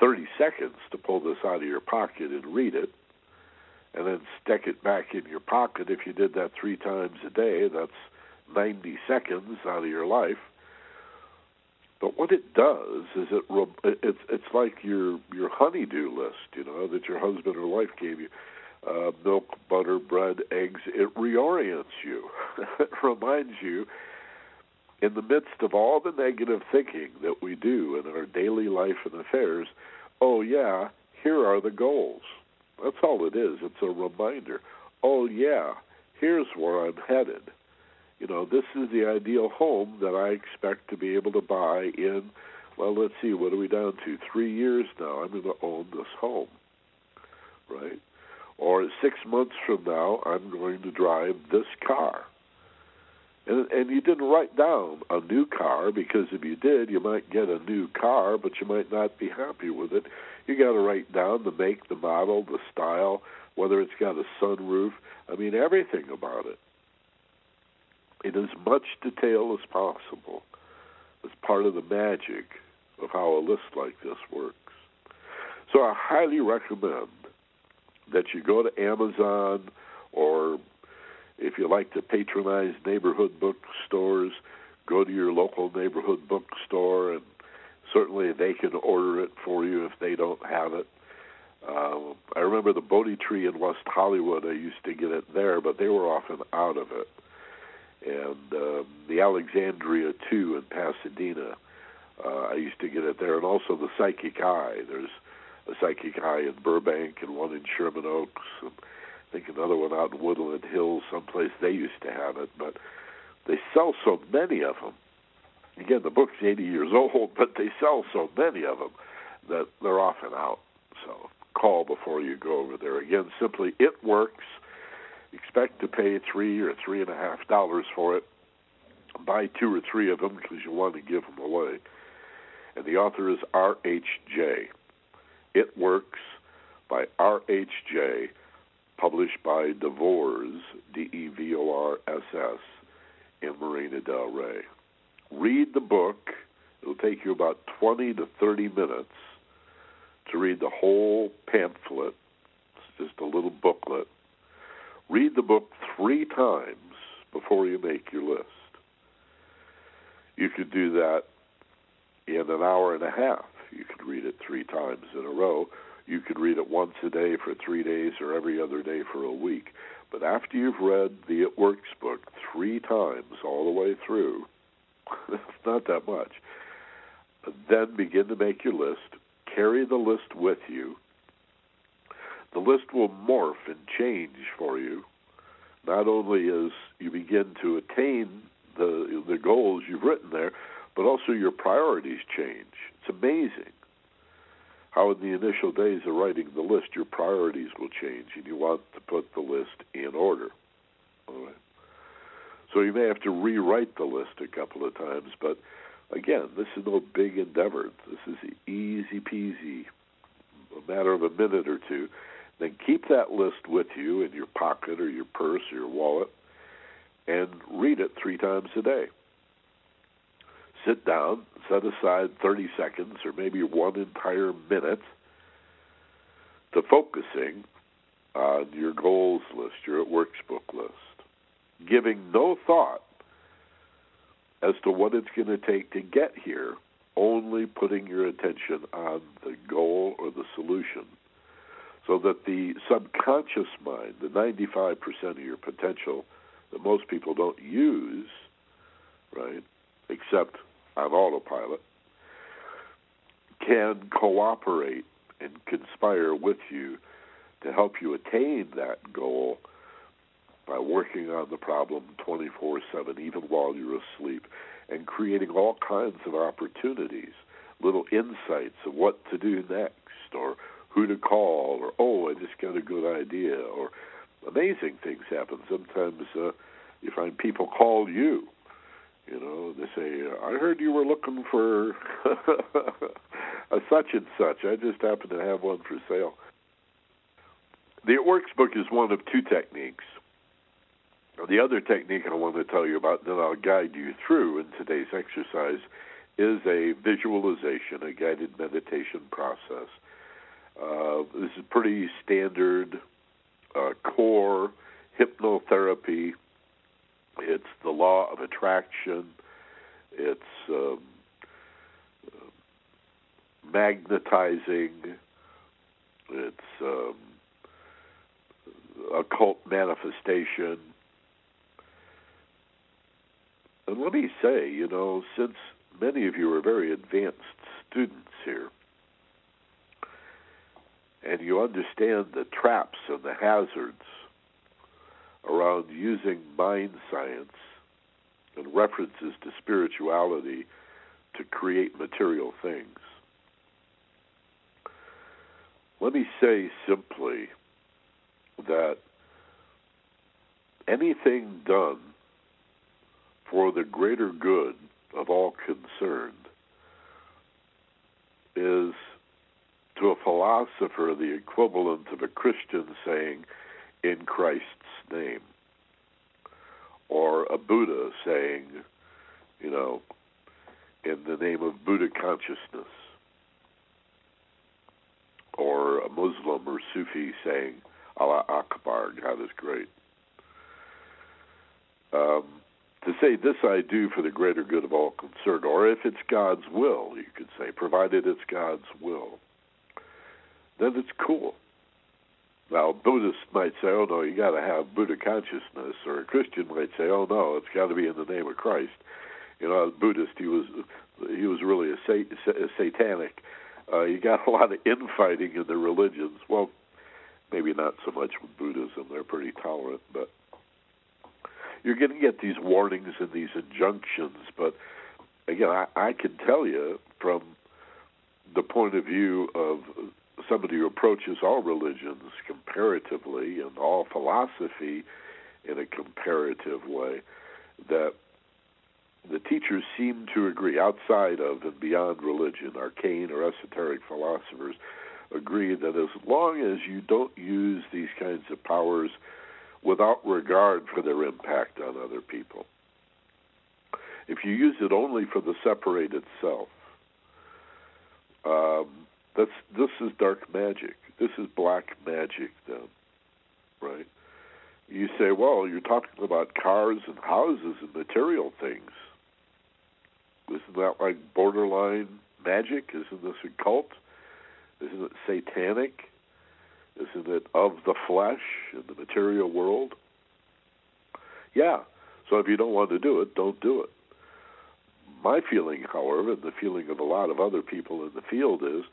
30 seconds to pull this out of your pocket and read it, and then stick it back in your pocket? If you did that three times a day, that's 90 seconds out of your life but what it does is it it's it's like your your honeydew list, you know, that your husband or wife gave you. Uh, milk, butter, bread, eggs. It reorients you. it reminds you, in the midst of all the negative thinking that we do in our daily life and affairs, oh yeah, here are the goals. That's all it is. It's a reminder. Oh yeah, here's where I'm headed you know, this is the ideal home that I expect to be able to buy in, well, let's see, what are we down to? Three years now, I'm going to own this home, right? Or six months from now, I'm going to drive this car. And, and you didn't write down a new car because if you did, you might get a new car, but you might not be happy with it. You got to write down the make, the model, the style, whether it's got a sunroof. I mean, everything about it in as much detail as possible as part of the magic of how a list like this works. So I highly recommend that you go to Amazon or if you like to patronize neighborhood bookstores, go to your local neighborhood bookstore and certainly they can order it for you if they don't have it. Uh, I remember the Bodhi Tree in West Hollywood. I used to get it there, but they were often out of it and um, the Alexandria 2 in Pasadena. Uh, I used to get it there, and also the Psychic Eye. There's a Psychic Eye in Burbank and one in Sherman Oaks, and I think another one out in Woodland Hills, someplace they used to have it. But they sell so many of them. Again, the book's 80 years old, but they sell so many of them that they're often out. So call before you go over there. Again, simply it works expect to pay three or three and a half dollars for it. Buy two or three of them because you want to give them away. And the author is R.H.J. It Works by R.H.J., published by DeVorss, D E V O R S S, in Marina Del Rey. Read the book. It'll take you about 20 to 30 minutes to read the whole pamphlet. It's just a little booklet Read the book three times before you make your list. You could do that in an hour and a half. You could read it three times in a row. You could read it once a day for three days or every other day for a week. But after you've read the It Works book three times all the way through, it's not that much, then begin to make your list. Carry the list with you. The list will morph and change for you, not only as you begin to attain the the goals you've written there, but also your priorities change. It's amazing how in the initial days of writing the list your priorities will change and you want to put the list in order. So you may have to rewrite the list a couple of times, but again, this is no big endeavor. This is easy peasy, a matter of a minute or two. Then keep that list with you in your pocket or your purse or your wallet and read it three times a day. Sit down, set aside 30 seconds or maybe one entire minute to focusing on your goals list, your works book list, giving no thought as to what it's going to take to get here, only putting your attention on the goal or the solution. So that the subconscious mind, the 95% of your potential that most people don't use, right, except on autopilot, can cooperate and conspire with you to help you attain that goal by working on the problem 24 7, even while you're asleep, and creating all kinds of opportunities, little insights of what to do next, or who to call, or oh, I just got a good idea, or amazing things happen. Sometimes uh, you find people call you. You know, they say, "I heard you were looking for a such and such. I just happen to have one for sale." The It Works book is one of two techniques. The other technique I want to tell you about, that I'll guide you through in today's exercise, is a visualization, a guided meditation process. Uh, this is pretty standard uh, core hypnotherapy. It's the law of attraction. It's um, magnetizing. It's um, occult manifestation. And let me say, you know, since many of you are very advanced students here, and you understand the traps and the hazards around using mind science and references to spirituality to create material things. Let me say simply that anything done for the greater good of all concerned is to a philosopher the equivalent of a Christian saying, in Christ's name, or a Buddha saying, you know, in the name of Buddha consciousness, or a Muslim or Sufi saying, Allah Akbar, God is great. Um, to say this I do for the greater good of all concerned, or if it's God's will, you could say, provided it's God's will then it's cool. Now, Buddhists might say, "Oh no, you got to have Buddha consciousness," or a Christian might say, "Oh no, it's got to be in the name of Christ." You know, as Buddhist, he was he was really a, sat- a satanic. Uh, you got a lot of infighting in the religions. Well, maybe not so much with Buddhism; they're pretty tolerant, but you're going to get these warnings and these injunctions. But again, I, I can tell you from the point of view of somebody who approaches all religions comparatively and all philosophy in a comparative way, that the teachers seem to agree, outside of and beyond religion, arcane or esoteric philosophers agree that as long as you don't use these kinds of powers without regard for their impact on other people, if you use it only for the separated self, um, that's this is dark magic. This is black magic then, right? You say, well, you're talking about cars and houses and material things. Isn't that like borderline magic? Isn't this a cult? Isn't it satanic? Isn't it of the flesh in the material world? Yeah. So if you don't want to do it, don't do it. My feeling, however, and the feeling of a lot of other people in the field is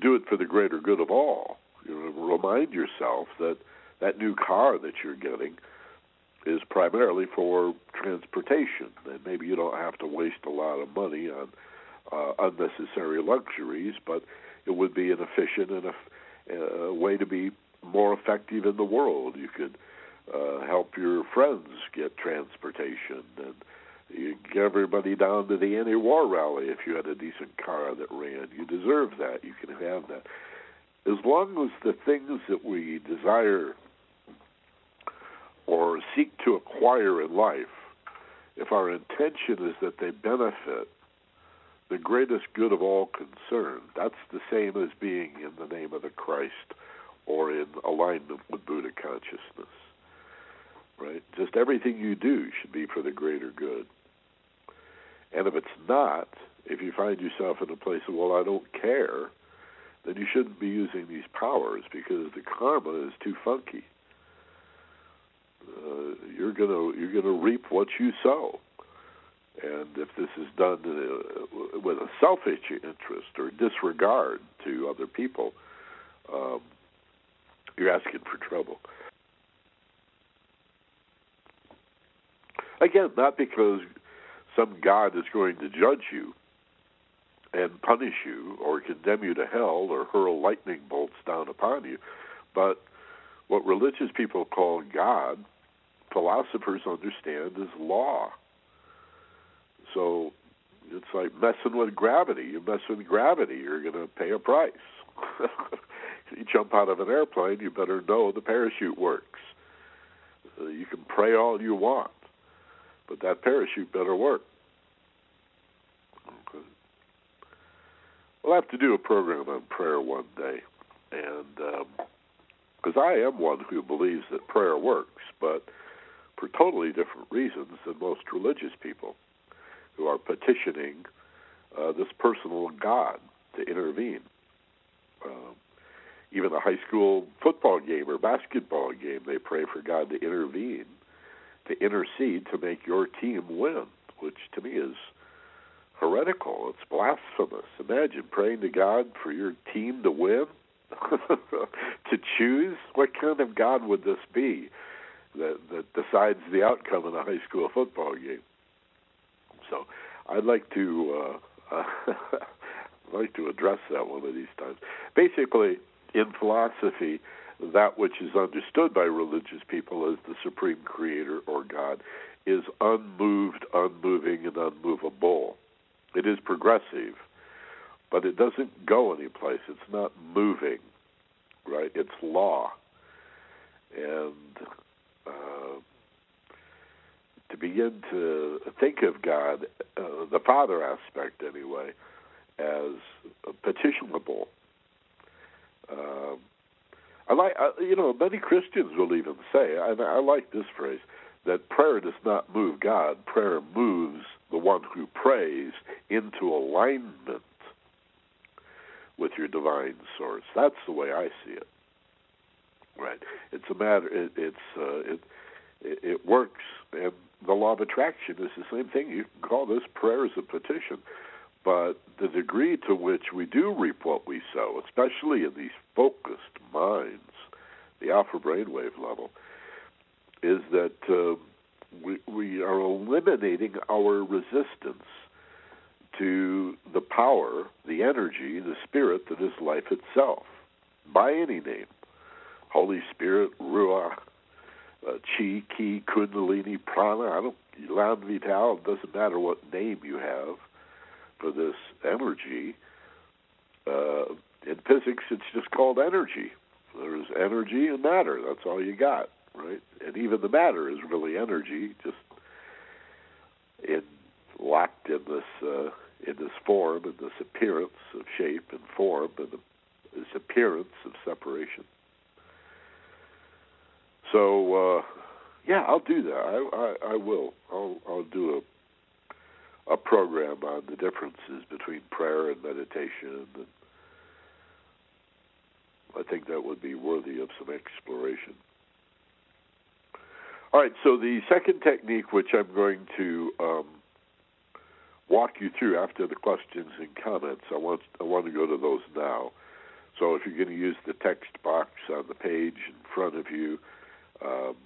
do it for the greater good of all. You know, remind yourself that that new car that you're getting is primarily for transportation, and maybe you don't have to waste a lot of money on uh, unnecessary luxuries, but it would be an efficient and a, a way to be more effective in the world. You could uh, help your friends get transportation and you get everybody down to the anti-war rally if you had a decent car that ran. You deserve that. You can have that. As long as the things that we desire or seek to acquire in life, if our intention is that they benefit the greatest good of all concerned, that's the same as being in the name of the Christ or in alignment with Buddha consciousness. Right? Just everything you do should be for the greater good. And if it's not, if you find yourself in a place of, well, I don't care, then you shouldn't be using these powers because the karma is too funky uh, you're gonna you're gonna reap what you sow. And if this is done uh, with a selfish interest or disregard to other people, um, you're asking for trouble. Again, not because some God is going to judge you and punish you or condemn you to hell or hurl lightning bolts down upon you, but what religious people call God philosophers understand is law. So it's like messing with gravity. You mess with gravity, you're going to pay a price. you jump out of an airplane, you better know the parachute works. Uh, you can pray all you want, but that parachute better work. Okay. We'll have to do a program on prayer one day, and because um, I am one who believes that prayer works, but for totally different reasons than most religious people who are petitioning uh, this personal God to intervene. Uh, even a high school football game or basketball game, they pray for God to intervene, to intercede to make your team win, which to me is heretical. It's blasphemous. Imagine praying to God for your team to win, to choose. What kind of God would this be? that that decides the outcome of a high school football game. So I'd like to uh, uh, like to address that one of these times. Basically, in philosophy, that which is understood by religious people as the supreme creator or God is unmoved, unmoving, and unmovable. It is progressive, but it doesn't go anyplace. It's not moving, right? It's law. And uh, to begin to think of God, uh, the Father aspect anyway, as petitionable. Uh, I like, uh, you know, many Christians will even say, and I like this phrase, that prayer does not move God. Prayer moves the one who prays into alignment with your divine source. That's the way I see it. Right. It's a matter. It, it's uh, it, it it works, and the law of attraction is the same thing. You can call this prayer as a petition, but the degree to which we do reap what we sow, especially in these focused minds, the alpha brainwave level, is that uh, we we are eliminating our resistance to the power, the energy, the spirit that is life itself, by any name. Holy Spirit, Ruach, uh, Chi, Ki, Kundalini, Prana. I don't, Elan Vital, it doesn't matter what name you have for this energy. Uh, in physics, it's just called energy. There's energy and matter. That's all you got, right? And even the matter is really energy, just in locked in this uh, in this form, in this appearance of shape and form, and this appearance of separation. So uh, yeah, I'll do that. I, I, I will. I'll, I'll do a program on the differences between prayer and meditation, and I think that would be worthy of some exploration. All right, so the second technique, which I'm going to um, walk you through after the questions and comments, I want I want to go to those now. So if you're going to use the text box on the page in front of you, um,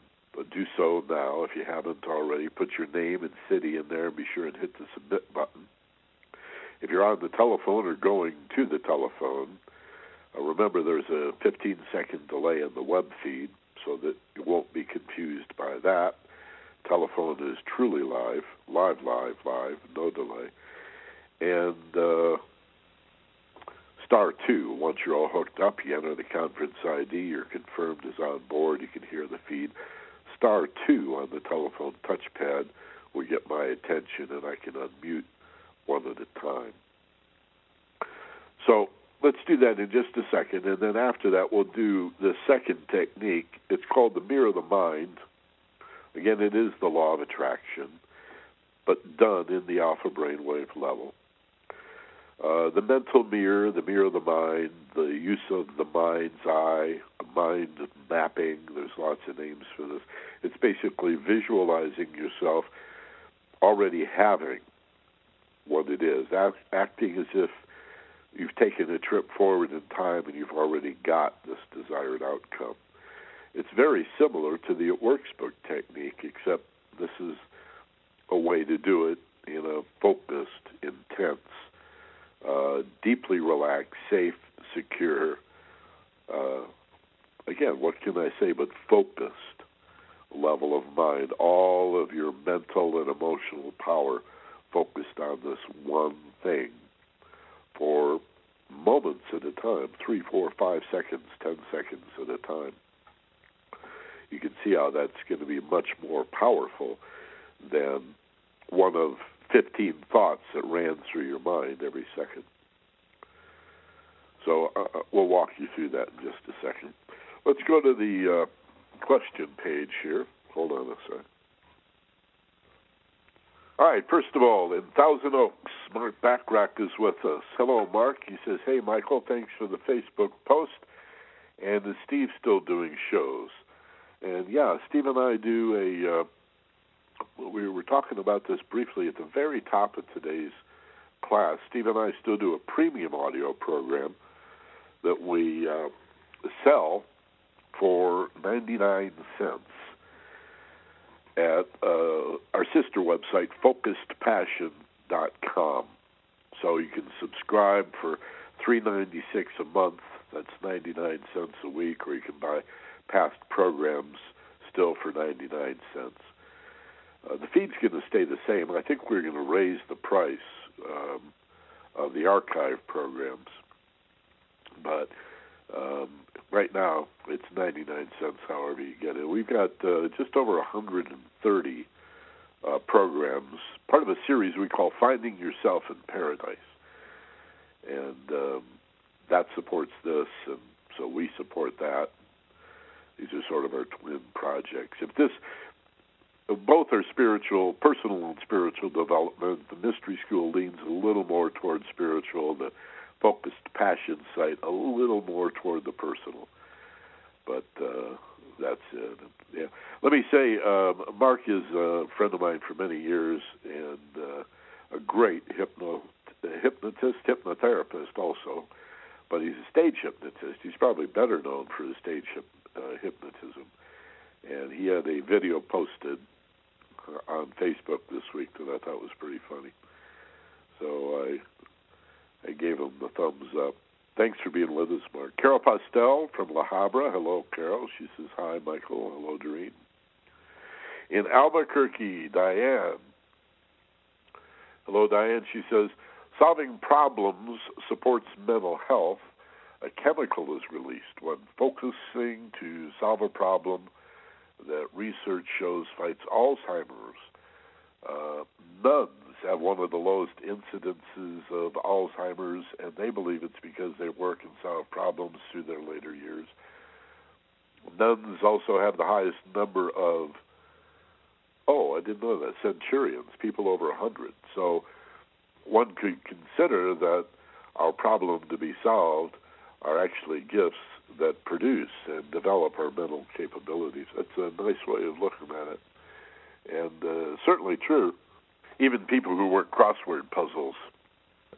do so now. If you haven't already, put your name and city in there and be sure and hit the submit button. If you're on the telephone or going to the telephone, uh, remember there's a 15 second delay in the web feed so that you won't be confused by that. Telephone is truly live, live, live, live, no delay. And uh, star two, once you're all hooked up, you enter the conference ID, you're confirmed is on board, you can hear the feed. Star two on the telephone touchpad will get my attention and I can unmute one at a time. So let's do that in just a second, and then after that, we'll do the second technique. It's called the mirror of the mind. Again, it is the law of attraction, but done in the alpha brainwave level. Uh, the mental mirror, the mirror of the mind, the use of the mind's eye, mind mapping, there's lots of names for this. It's basically visualizing yourself already having what it is, act, acting as if you've taken a trip forward in time and you've already got this desired outcome. It's very similar to the It Works book technique, except this is a way to do it in a focused, intense, uh, deeply relaxed, safe, secure, uh, again, what can I say but focused level of mind. All of your mental and emotional power focused on this one thing for moments at a time three, four, five seconds, ten seconds at a time. You can see how that's going to be much more powerful than one of 15 thoughts that ran through your mind every second. So uh, uh we'll walk you through that in just a second. Let's go to the uh, question page here. Hold on a sec. All right, first of all, in Thousand Oaks, Mark Backrack is with us. Hello, Mark. He says, Hey, Michael, thanks for the Facebook post. And is Steve still doing shows? And yeah, Steve and I do a. Uh, we were talking about this briefly at the very top of today's class. Steve and I still do a premium audio program that we uh, sell for 99 cents at uh, our sister website, focusedpassion.com. So you can subscribe for three ninety six a month. That's ninety nine cents a week, or you can buy past programs still for ninety nine cents. Uh, the feed's going to stay the same. I think we're going to raise the price um, of the archive programs, but um, right now it's 99 cents, however you get it. We've got uh, just over 130 uh, programs, part of a series we call Finding Yourself in Paradise. And um, that supports this, and so we support that. These are sort of our twin projects. If this, both are spiritual, personal and spiritual development. The Mystery School leans a little more towards spiritual. The focused passion site a little more toward the personal. But uh, that's it. Yeah. Let me say, um, Mark is a friend of mine for many years and uh, a great hypno hypnotist, hypnotherapist also. But he's a stage hypnotist. He's probably better known for his stage hip, uh, hypnotism. And he had a video posted on Facebook this week that I thought was pretty funny. So I I gave him the thumbs up. Thanks for being with us, Mark. Carol Postel from La Habra. Hello, Carol. She says, Hi, Michael. Hello, Doreen. In Albuquerque, Diane. Hello, Diane. She says, Solving problems supports mental health. A chemical is released when focusing to solve a problem that research shows fights Alzheimer's. Uh, nuns have one of the lowest incidences of Alzheimer's, and they believe it's because they work and solve problems through their later years. Nuns also have the highest number of, oh, I didn't know that, centurions, people over a 100. So one could consider that our problem to be solved are actually gifts that produce and develop our mental capabilities. That's a nice way of looking at it, and uh, certainly true. Even people who work crossword puzzles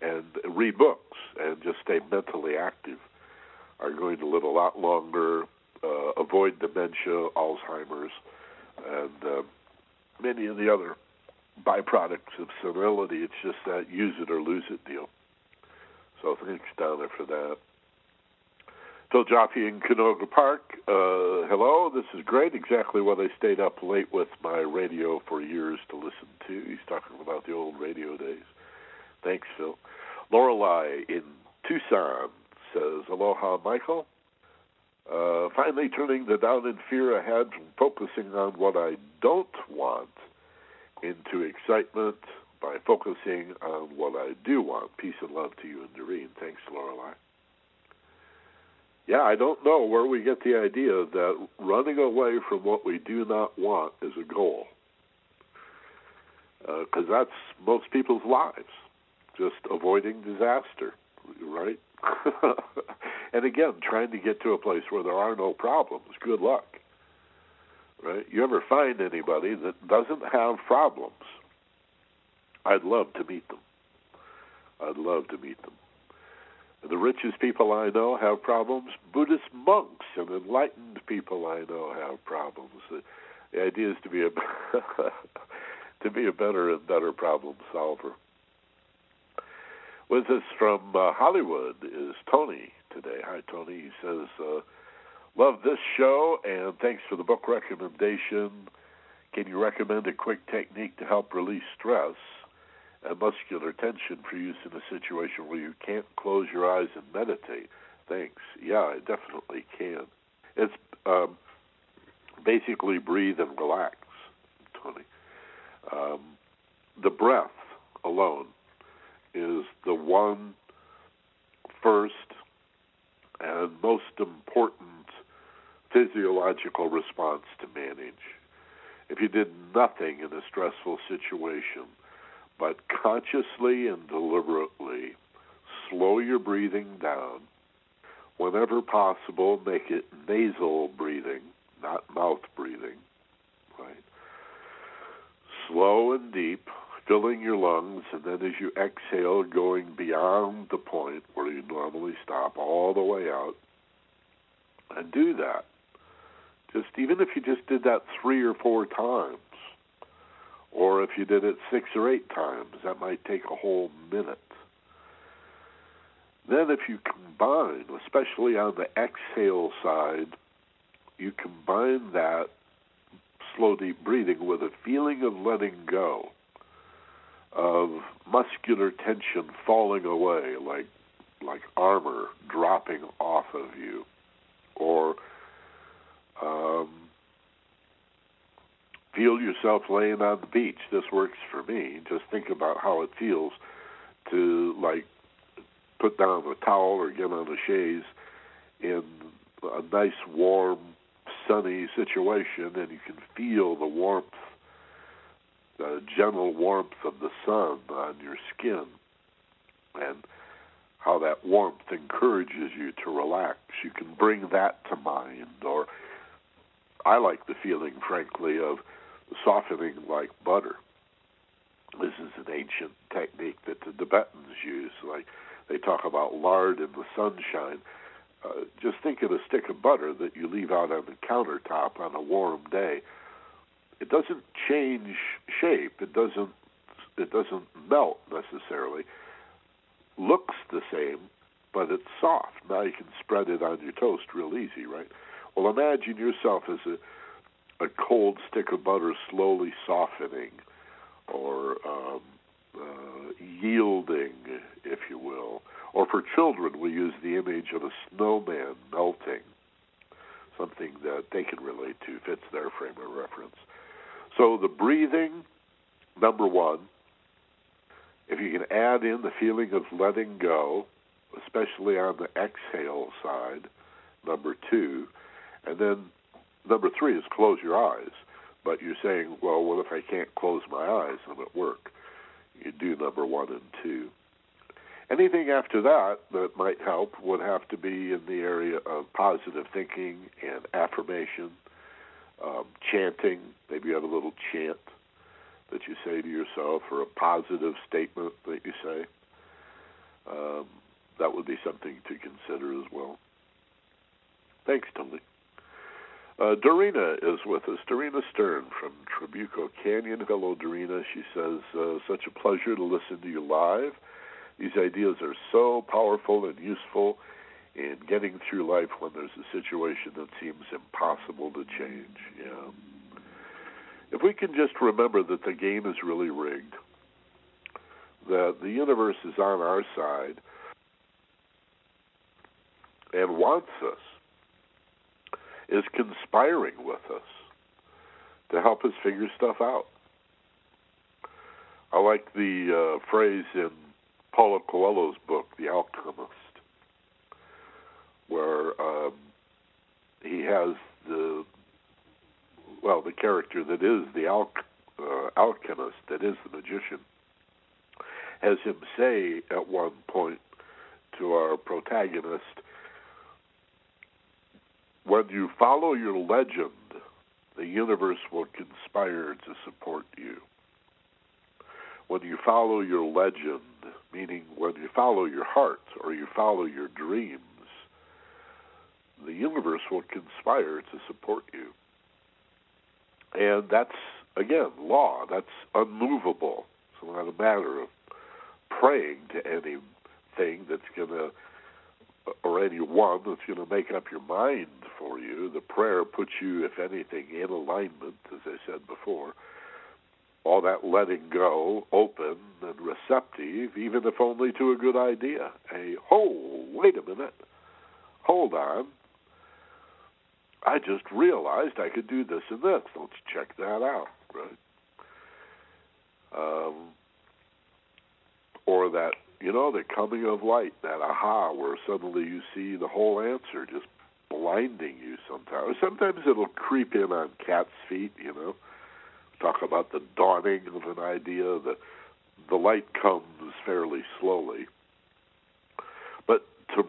and read books and just stay mentally active are going to live a lot longer, uh, avoid dementia, Alzheimer's, and uh, many of the other byproducts of senility. It's just that use it or lose it deal. So thanks, Donna, for that. Phil Joffe in Canoga Park. Uh, hello, this is great. Exactly what I stayed up late with my radio for years to listen to. He's talking about the old radio days. Thanks, Phil. Lorelei in Tucson says, Aloha, Michael. Uh, finally turning the doubt and fear ahead from focusing on what I don't want into excitement by focusing on what I do want. Peace and love to you and Doreen. Thanks, Lorelei. Yeah, I don't know where we get the idea that running away from what we do not want is a goal. Because uh, that's most people's lives, just avoiding disaster, right? and again, trying to get to a place where there are no problems. Good luck. Right? You ever find anybody that doesn't have problems? I'd love to meet them. I'd love to meet them. The richest people I know have problems. Buddhist monks and enlightened people I know have problems. The, the idea is to be a to be a better and better problem solver. With us from uh, Hollywood is Tony today. Hi, Tony. He says, uh, Love this show and thanks for the book recommendation. Can you recommend a quick technique to help release stress and muscular tension for use in a situation where you can't close your eyes and meditate? Thanks. Yeah, I definitely can. It's um, basically breathe and relax, Tony. Um, the breath alone is the one first and most important physiological response to manage. If you did nothing in a stressful situation, but consciously and deliberately slow your breathing down, whenever possible, make it nasal breathing, not mouth breathing, right? Slow and deep, filling your lungs, and then as you exhale, going beyond the point where you normally stop, all the way out, and do that. Just even if you just did that three or four times, or if you did it six or eight times, that might take a whole minute. Then, if you combine, especially on the exhale side, you combine that slow, deep breathing with a feeling of letting go of muscular tension falling away, like like armor dropping off of you, or um, feel yourself laying on the beach. This works for me. Just think about how it feels to like put down a towel or get on a chaise in a nice, warm, sunny situation, and you can feel the warmth the gentle warmth of the sun on your skin and how that warmth encourages you to relax. You can bring that to mind. Or I like the feeling, frankly, of softening like butter. This is an ancient technique that the Tibetans use. Like they talk about lard in the sunshine. Uh, just think of a stick of butter that you leave out on the countertop on a warm day it doesn't change shape. It doesn't it doesn't melt necessarily. Looks the same, but it's soft. Now you can spread it on your toast real easy, right? Well, imagine yourself as a a cold stick of butter slowly softening or um, uh, yielding, if you will. Or for children, we use the image of a snowman melting, something that they can relate to, fits their frame of reference. So the breathing, number one, if you can add in the feeling of letting go, especially on the exhale side, number two, and then number three is close your eyes. But you're saying, well, what if I can't close my eyes? I'm at work. You do number one and two. Anything after that that might help would have to be in the area of positive thinking and affirmation, um, chanting. Maybe you have a little chant that you say to yourself or a positive statement that you say. Um, that would be something to consider as well. Thanks, Tony. Uh, Dorina is with us. Dorina Stern from Trabuco Canyon. Hello, Dorina. She says, uh, such a pleasure to listen to you live. These ideas are so powerful and useful in getting through life when there's a situation that seems impossible to change. Yeah. If we can just remember that the game is really rigged, that the universe is on our side and wants us, is conspiring with us to help us figure stuff out. I like the uh, phrase in Paulo Coelho's book, The Alchemist, where um, he has the well, the character that is the al- uh, alchemist, that is the magician, has him say at one point to our protagonist, when you follow your legend, the universe will conspire to support you. When you follow your legend, meaning when you follow your heart or you follow your dreams, the universe will conspire to support you. And that's, again, law. That's unmovable. It's not a matter of praying to anything that's going to, or anyone that's going to make up your mind for you. The prayer puts you, if anything, in alignment, as I said before. All that letting go, open and receptive, even if only to a good idea. A, oh, wait a minute. Hold on. I just realized I could do this and this. Let's check that out, right? Um, or that, you know, the coming of light, that aha, where suddenly you see the whole answer just blinding you sometimes. Sometimes it'll creep in on cat's feet, you know. Talk about the dawning of an idea. The the light comes fairly slowly. But to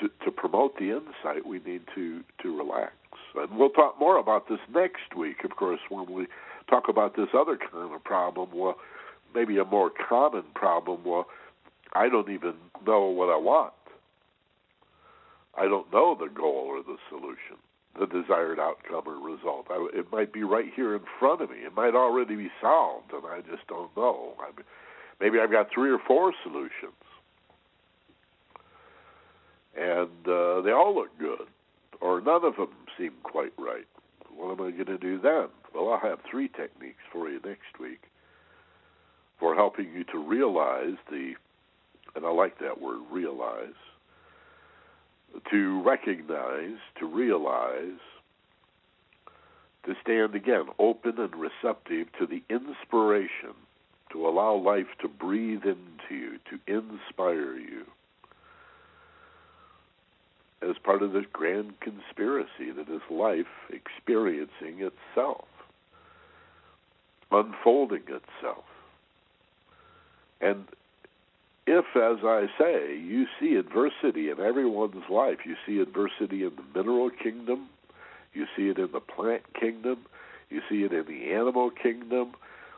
to, to promote the insight, we need to to relax. And we'll talk more about this next week, of course, when we talk about this other kind of problem. Well, maybe a more common problem. Well, I don't even know what I want. I don't know the goal or the solution, the desired outcome or result. I, it might be right here in front of me. It might already be solved, and I just don't know. I maybe I've got three or four solutions and uh, they all look good, or none of them seem quite right. What am I going to do then? Well, I'll have three techniques for you next week for helping you to realize the, and I like that word, realize, to recognize, to realize, to stand again open and receptive to the inspiration, to allow life to breathe into you, to inspire you as part of this grand conspiracy that is life experiencing itself, unfolding itself. And if, as I say, you see adversity in everyone's life, you see adversity in the mineral kingdom, you see it in the plant kingdom, you see it in the animal kingdom,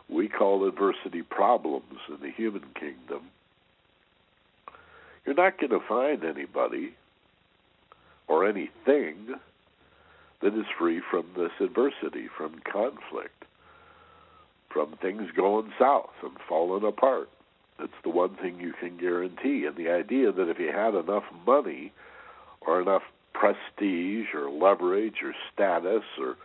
we call adversity problems in the human kingdom. You're not going to find anybody or anything that is free from this adversity, from conflict, from things going south and falling apart. It's the one thing you can guarantee. And the idea that if you had enough money or enough prestige or leverage or status or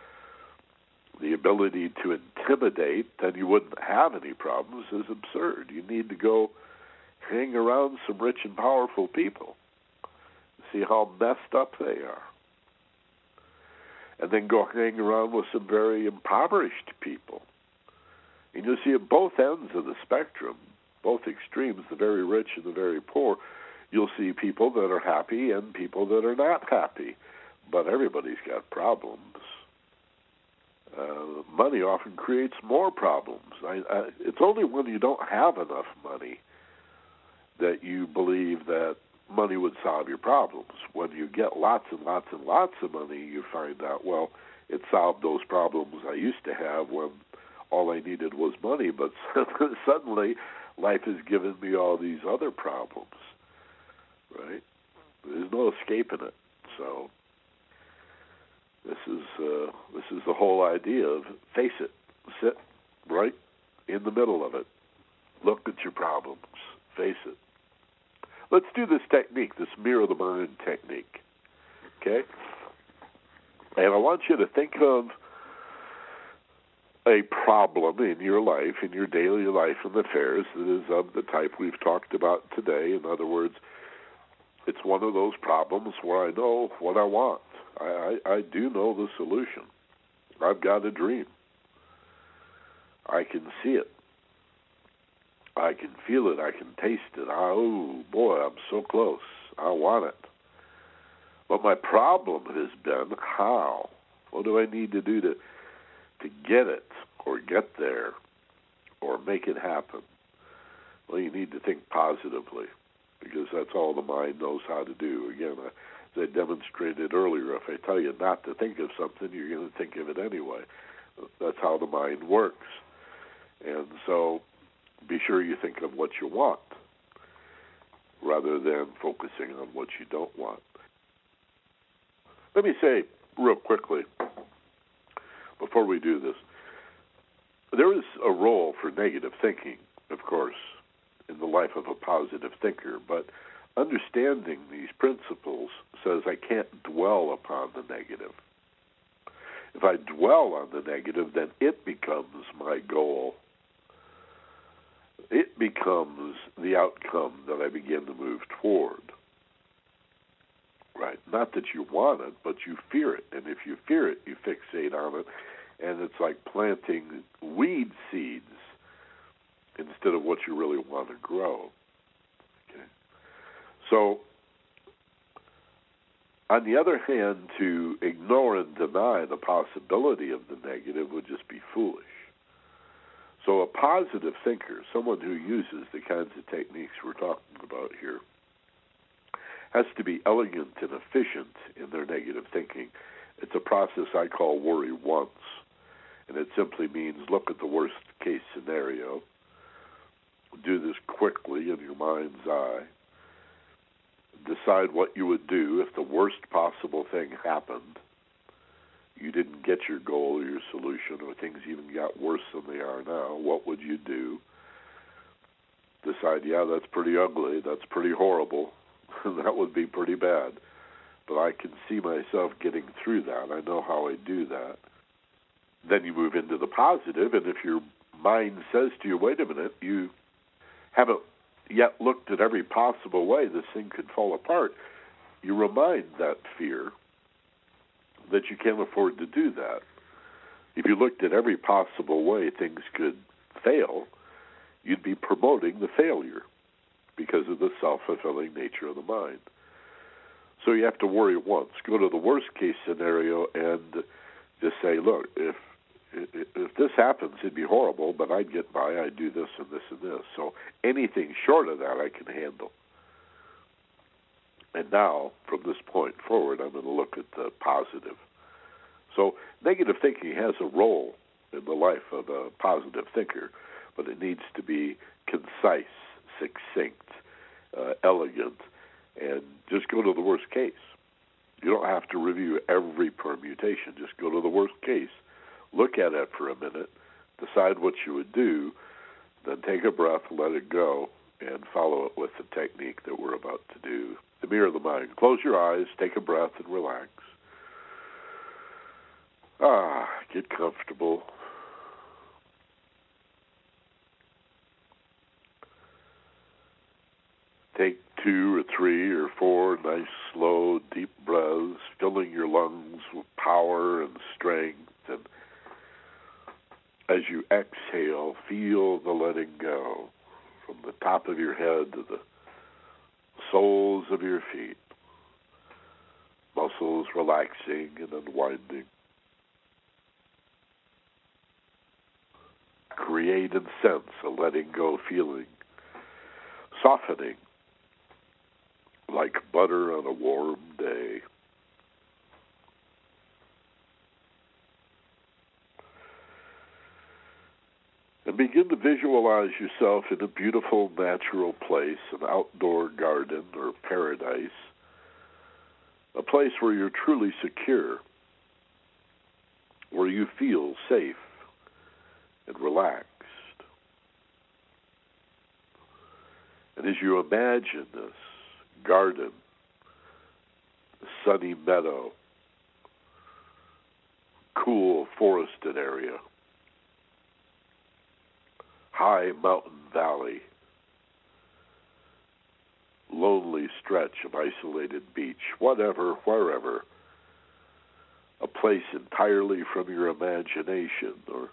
the ability to intimidate, then you wouldn't have any problems is absurd. You need to go hang around some rich and powerful people see how messed up they are. And then go hang around with some very impoverished people. And you'll see at both ends of the spectrum, both extremes, the very rich and the very poor, you'll see people that are happy and people that are not happy. But everybody's got problems. Uh, money often creates more problems. I, I, it's only when you don't have enough money that you believe that money would solve your problems. When you get lots and lots and lots of money, you find out, well, it solved those problems I used to have when all I needed was money, but suddenly life has given me all these other problems. Right? There's no escaping it. So this is uh, this is the whole idea of face it, sit right in the middle of it, look at your problems, face it. Let's do this technique, this mirror the mind technique. Okay? And I want you to think of a problem in your life, in your daily life and affairs that is of the type we've talked about today. In other words, it's one of those problems where I know what I want. I, I, I do know the solution. I've got a dream. I can see it. I can feel it. I can taste it. Oh boy, I'm so close. I want it. But my problem has been how. What do I need to do to to get it or get there or make it happen? Well, you need to think positively because that's all the mind knows how to do. Again, as I demonstrated earlier, if I tell you not to think of something, you're going to think of it anyway. That's how the mind works. And so be sure you think of what you want rather than focusing on what you don't want. Let me say real quickly before we do this there is a role for negative thinking, of course, in the life of a positive thinker, but understanding these principles says I can't dwell upon the negative. If I dwell on the negative, then it becomes my goal it becomes the outcome that I begin to move toward. Right? Not that you want it, but you fear it. And if you fear it, you fixate on it. And it's like planting weed seeds instead of what you really want to grow. Okay? So, on the other hand, to ignore and deny the possibility of the negative would just be foolish. So, a positive thinker, someone who uses the kinds of techniques we're talking about here, has to be elegant and efficient in their negative thinking. It's a process I call worry once, and it simply means look at the worst case scenario, do this quickly in your mind's eye, decide what you would do if the worst possible thing happened you didn't get your goal or your solution, or things even got worse than they are now, what would you do? Decide, yeah, that's pretty ugly, that's pretty horrible, that would be pretty bad. But I can see myself getting through that. I know how I do that. Then you move into the positive, and if your mind says to you, wait a minute, you haven't yet looked at every possible way this thing could fall apart, you remind that fear that you can't afford to do that. If you looked at every possible way things could fail, you'd be promoting the failure because of the self fulfilling nature of the mind. So you have to worry once. Go to the worst case scenario and just say, look, if if this happens, it'd be horrible, but I'd get by. I'd do this and this and this. So anything short of that, I can handle. And now, from this point forward, I'm going to look at the positive. So, negative thinking has a role in the life of a positive thinker, but it needs to be concise, succinct, uh, elegant, and just go to the worst case. You don't have to review every permutation. Just go to the worst case, look at it for a minute, decide what you would do, then take a breath, let it go, and follow it with the technique that we're about to do the mirror of the mind. Close your eyes, take a breath, and relax. Ah, get comfortable. Take two or three or four nice, slow, deep breaths, filling your lungs with power and strength. And as you exhale, feel the letting go from the top of your head to the soles of your feet, muscles relaxing and unwinding. Create and sense a letting go feeling, softening like butter on a warm day. And begin to visualize yourself in a beautiful natural place, an outdoor garden or paradise, a place where you're truly secure, where you feel safe and relaxed. And as you imagine this garden, sunny meadow, cool forested area, high mountain valley, lonely stretch of isolated beach, whatever, wherever, a place entirely from your imagination or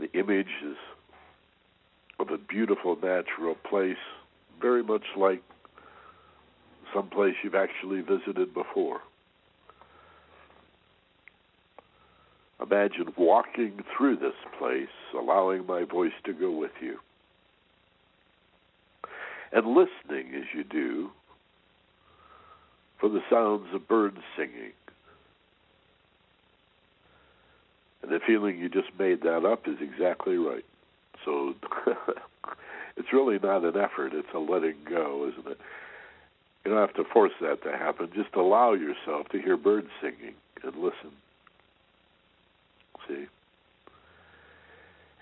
the images of a beautiful natural place, very much like some place you've actually visited before. Imagine walking through this place, allowing my voice to go with you. And listening as you do for the sounds of birds singing. And the feeling you just made that up is exactly right. So it's really not an effort, it's a letting go, isn't it? You don't have to force that to happen. Just allow yourself to hear birds singing and listen.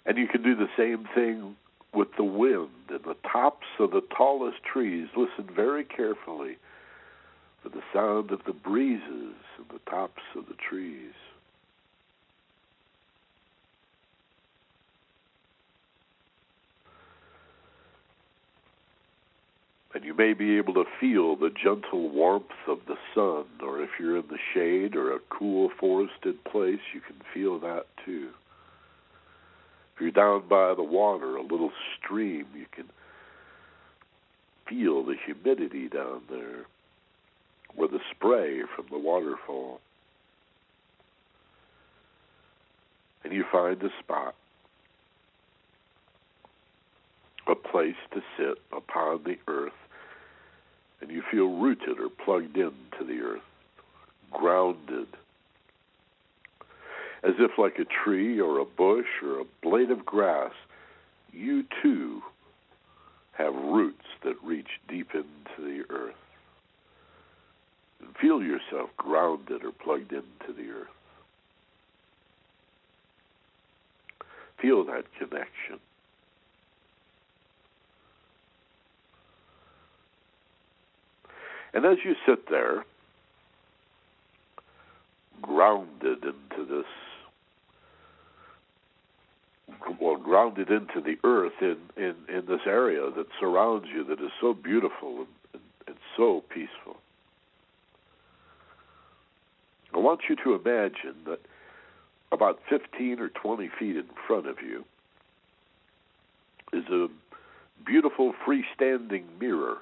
And you can do the same thing with the wind and the tops of the tallest trees. Listen very carefully for the sound of the breezes in the tops of the trees. And you may be able to feel the gentle warmth of the sun, or if you're in the shade or a cool forested place, you can feel that too. If you're down by the water, a little stream, you can feel the humidity down there, or the spray from the waterfall. And you find a spot, a place to sit upon the earth and you feel rooted or plugged into the earth, grounded, as if like a tree or a bush or a blade of grass, you too have roots that reach deep into the earth. And feel yourself grounded or plugged into the earth. Feel that connection. And as you sit there, grounded into this, well, grounded into the earth in, in, in this area that surrounds you that is so beautiful and, and, and so peaceful. I want you to imagine that about 15 or 20 feet in front of you is a beautiful freestanding mirror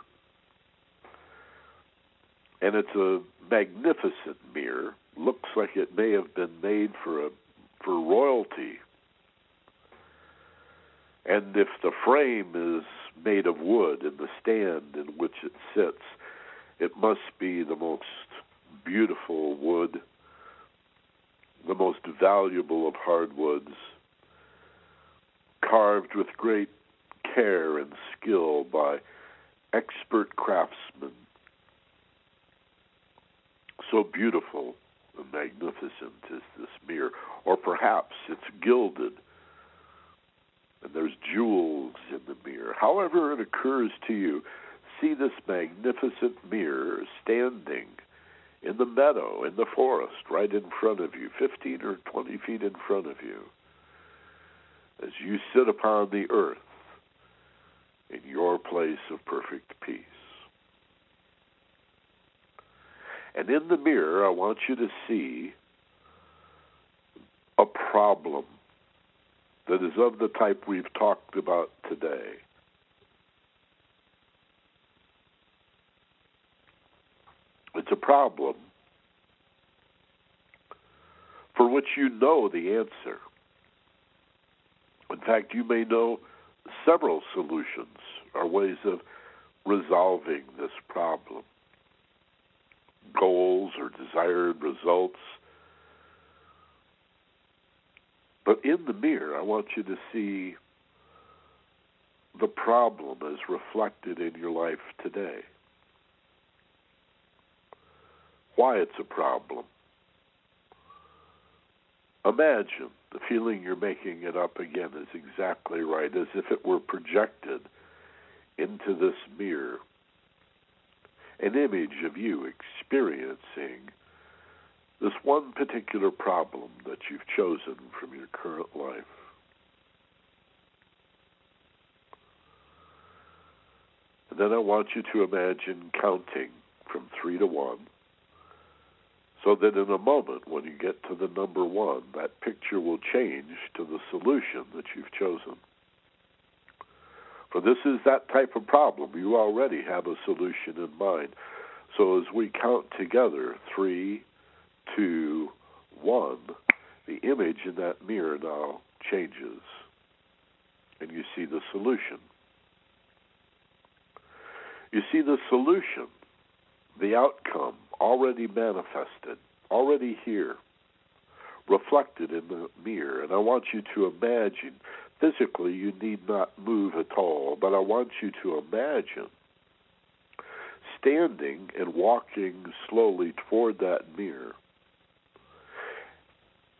and it's a magnificent mirror. Looks like it may have been made for a for royalty. And if the frame is made of wood and the stand in which it sits, it must be the most beautiful wood, the most valuable of hardwoods, carved with great care and skill by expert craftsmen so beautiful and magnificent is this mirror, or perhaps it's gilded and there's jewels in the mirror. However, it occurs to you, see this magnificent mirror standing in the meadow, in the forest, right in front of you, 15 or 20 feet in front of you, as you sit upon the earth in your place of perfect peace. And in the mirror, I want you to see a problem that is of the type we've talked about today. It's a problem for which you know the answer. In fact, you may know several solutions or ways of resolving this problem. Goals or desired results. But in the mirror, I want you to see the problem as reflected in your life today. Why it's a problem. Imagine the feeling you're making it up again is exactly right, as if it were projected into this mirror. An image of you experiencing this one particular problem that you've chosen from your current life. And then I want you to imagine counting from three to one so that in a moment, when you get to the number one, that picture will change to the solution that you've chosen. For this is that type of problem. You already have a solution in mind. So as we count together, three, two, one, the image in that mirror now changes. And you see the solution. You see the solution, the outcome already manifested, already here, reflected in the mirror. And I want you to imagine, physically, you need not move at all, but I want you to imagine standing and walking slowly toward that mirror.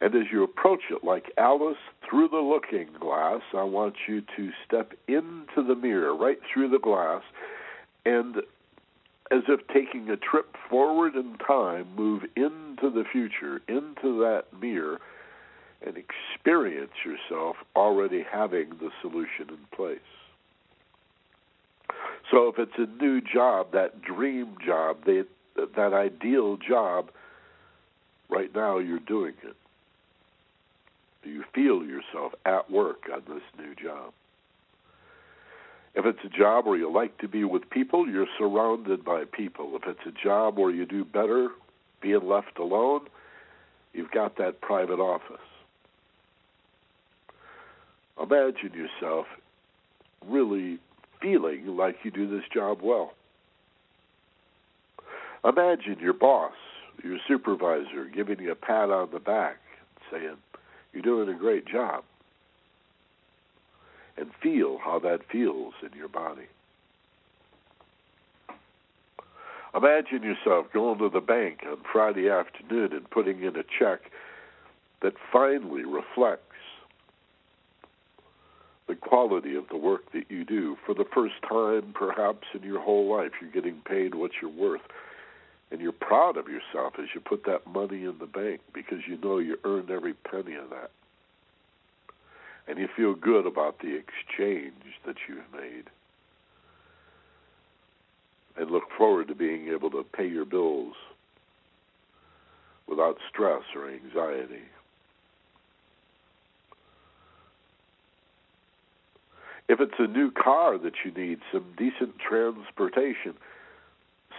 And as you approach it, like Alice through the looking glass, I want you to step into the mirror, right through the glass, and as if taking a trip forward in time, move into the future, into that mirror, and experience yourself already having the solution in place. So if it's a new job, that dream job, that, that ideal job, right now you're doing it. Do you feel yourself at work on this new job. If it's a job where you like to be with people, you're surrounded by people. If it's a job where you do better being left alone, you've got that private office. Imagine yourself really feeling like you do this job well. Imagine your boss, your supervisor, giving you a pat on the back, saying, You're doing a great job and feel how that feels in your body. Imagine yourself going to the bank on Friday afternoon and putting in a check that finally reflects the quality of the work that you do. For the first time, perhaps in your whole life, you're getting paid what you're worth. And you're proud of yourself as you put that money in the bank because you know you earned every penny of that and you feel good about the exchange that you've made. And look forward to being able to pay your bills without stress or anxiety. If it's a new car that you need, some decent transportation,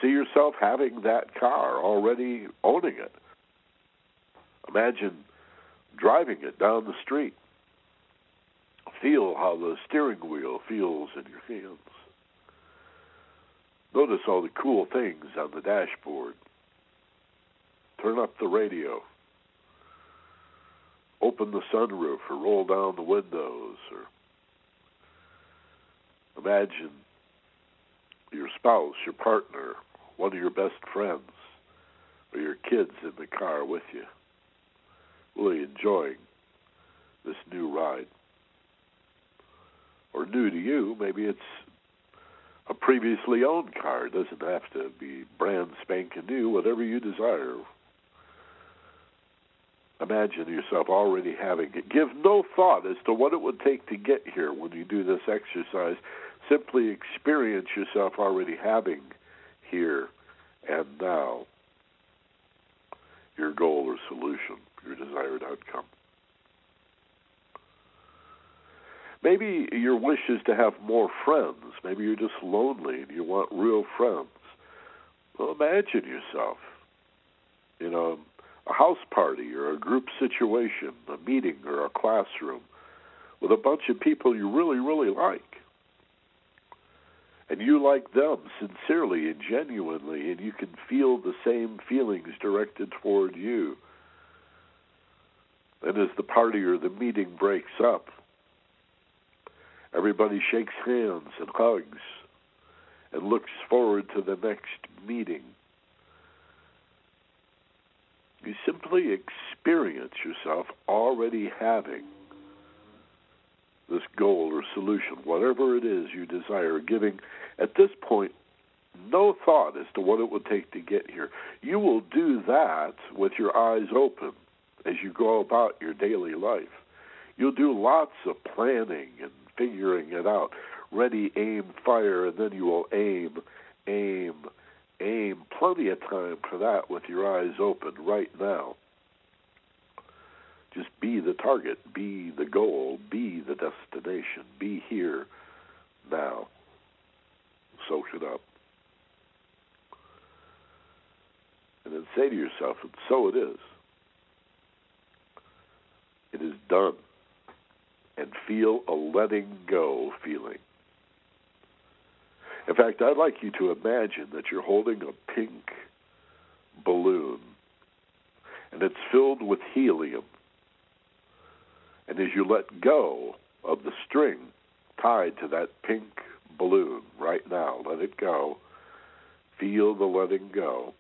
see yourself having that car, already owning it. Imagine driving it down the street Feel how the steering wheel feels in your hands. Notice all the cool things on the dashboard. Turn up the radio. Open the sunroof or roll down the windows or imagine your spouse, your partner, one of your best friends, or your kids in the car with you, really enjoying this new ride or new to you. Maybe it's a previously owned car. It doesn't have to be brand spanking new, whatever you desire. Imagine yourself already having it. Give no thought as to what it would take to get here when you do this exercise. Simply experience yourself already having here and now your goal or solution, your desired outcome. Maybe your wish is to have more friends. Maybe you're just lonely and you want real friends. Well, imagine yourself, in know, a house party or a group situation, a meeting or a classroom with a bunch of people you really, really like. And you like them sincerely and genuinely, and you can feel the same feelings directed toward you. And as the party or the meeting breaks up, everybody shakes hands and hugs and looks forward to the next meeting. You simply experience yourself already having this goal or solution, whatever it is you desire, giving at this point no thought as to what it would take to get here. You will do that with your eyes open as you go about your daily life. You'll do lots of planning and figuring it out. Ready, aim, fire, and then you will aim, aim, aim. Plenty of time for that with your eyes open right now. Just be the target, be the goal, be the destination, be here now. Soak it up. And then say to yourself, so it is. It is done. And feel a letting go feeling. In fact, I'd like you to imagine that you're holding a pink balloon and it's filled with helium. And as you let go of the string tied to that pink balloon right now, let it go. Feel the letting go.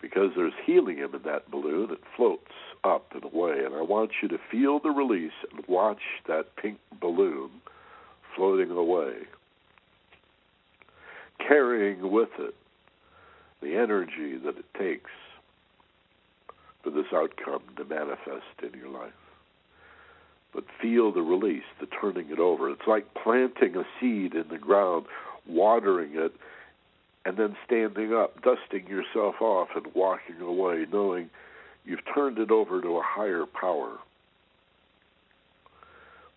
Because there's helium in that balloon, it floats up and away. And I want you to feel the release and watch that pink balloon floating away, carrying with it the energy that it takes for this outcome to manifest in your life. But feel the release, the turning it over. It's like planting a seed in the ground, watering it, and then standing up, dusting yourself off, and walking away, knowing you've turned it over to a higher power.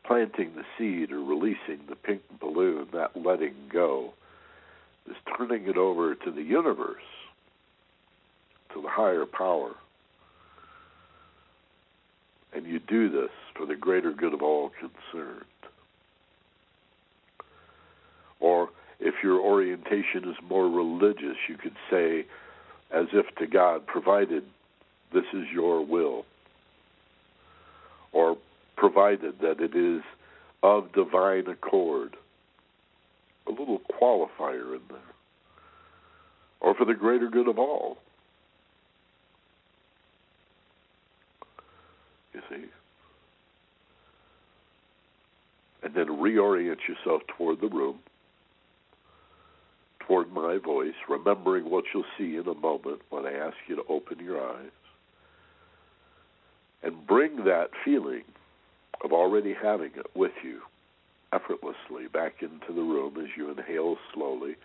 Planting the seed or releasing the pink balloon, that letting go, is turning it over to the universe, to the higher power. You do this for the greater good of all concerned. Or if your orientation is more religious, you could say, as if to God, provided this is your will, or provided that it is of divine accord. A little qualifier in there. Or for the greater good of all. You see? And then reorient yourself toward the room, toward my voice, remembering what you'll see in a moment when I ask you to open your eyes. And bring that feeling of already having it with you effortlessly back into the room as you inhale slowly.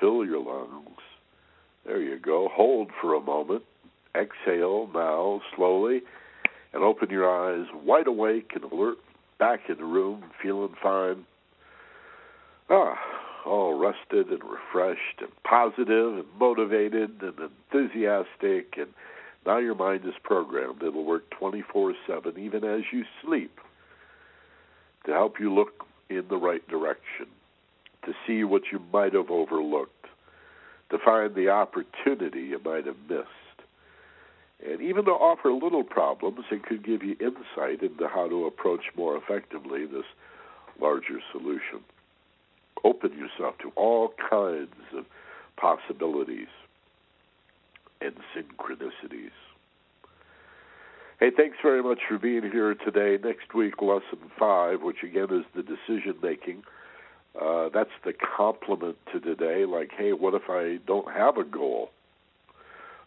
Fill your lungs. There you go. Hold for a moment. Exhale now slowly and open your eyes wide awake and alert back in the room, feeling fine. Ah, all rested and refreshed and positive and motivated and enthusiastic and now your mind is programmed. It'll work 24 7, even as you sleep, to help you look in the right direction, to see what you might have overlooked, to find the opportunity you might have missed. And even to offer little problems, it could give you insight into how to approach more effectively this larger solution. Open yourself to all kinds of possibilities and synchronicities. Hey, thanks very much for being here today. Next week, lesson five, which again is the decision making. Uh, that's the complement to today. Like, hey, what if I don't have a goal?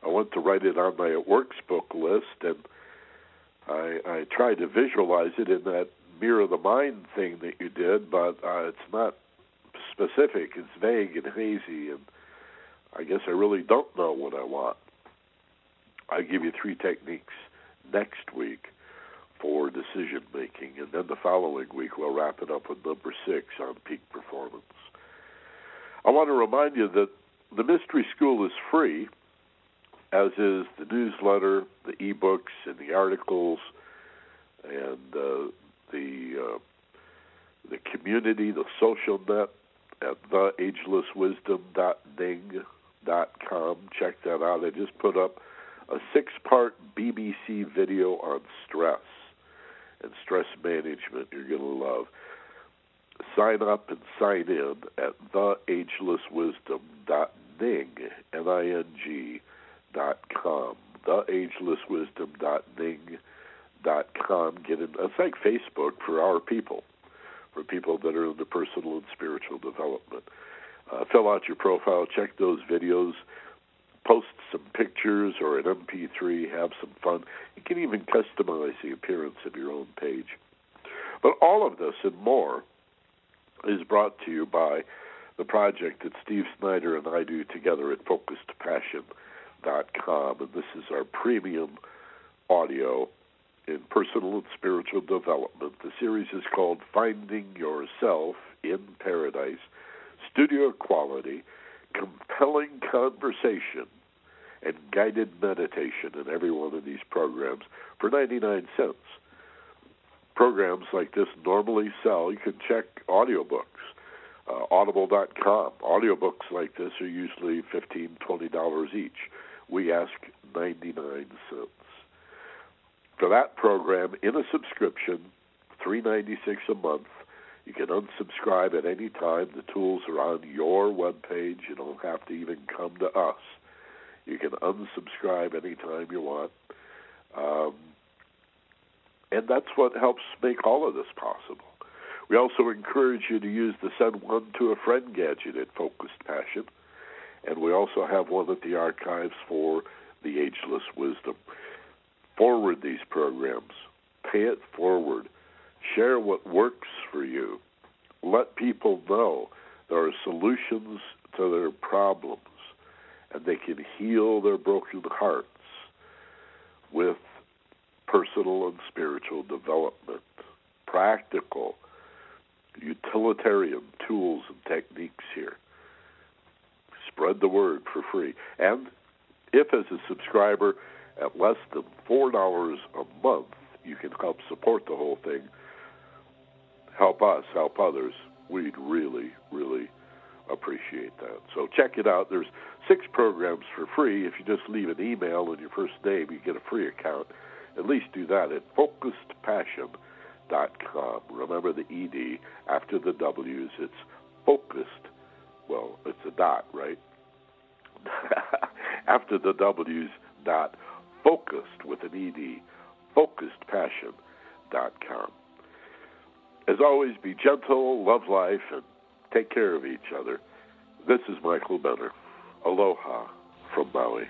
I went to write it on my works book list, and I, I tried to visualize it in that mirror of the mind thing that you did, but uh, it's not specific. It's vague and hazy, and I guess I really don't know what I want. I give you three techniques next week for decision making, and then the following week we'll wrap it up with number six on peak performance. I want to remind you that the Mystery School is free, as is the newsletter, the ebooks, and the articles, and uh, the uh, the community, the social net at theagelesswisdom.ning.com. Check that out. I just put up a six part BBC video on stress and stress management you're going to love. Sign up and sign in at theagelesswisdom.ning, N-I-N-G, dot com. Theagelesswisdom.ning.com. Get in. It's like Facebook for our people, for people that are into personal and spiritual development. Uh, fill out your profile, check those videos post some pictures or an MP3, have some fun. You can even customize the appearance of your own page. But all of this and more is brought to you by the project that Steve Snyder and I do together at FocusedPassion.com. And this is our premium audio in personal and spiritual development. The series is called Finding Yourself in Paradise, studio quality, compelling conversation and guided meditation in every one of these programs for 99 cents. Programs like this normally sell, you can check audiobooks, uh, audible.com. Audiobooks like this are usually $15, $20 each. We ask 99 cents. For that program, in a subscription, 396 a month, you can unsubscribe at any time. The tools are on your web page. You don't have to even come to us. You can unsubscribe anytime you want. Um, and that's what helps make all of this possible. We also encourage you to use the Send One to a Friend gadget at Focused Passion. And we also have one at the archives for the Ageless Wisdom. Forward these programs, pay it forward, share what works for you, let people know there are solutions to their problems and they can heal their broken hearts with personal and spiritual development, practical, utilitarian tools and techniques here. Spread the word for free. And if, as a subscriber, at less than $4 a month, you can help support the whole thing, help us, help others, we'd really, really appreciate that. So check it out. There's six programs for free. If you just leave an email and your first name, you get a free account. At least do that at focusedpassion.com. Remember the ED after the W's. It's focused. Well, it's a dot, right? after the W's, dot focused with an ED. Focusedpassion.com. As always, be gentle, love life, and take care of each other. This is Michael Benner. Aloha from Maui.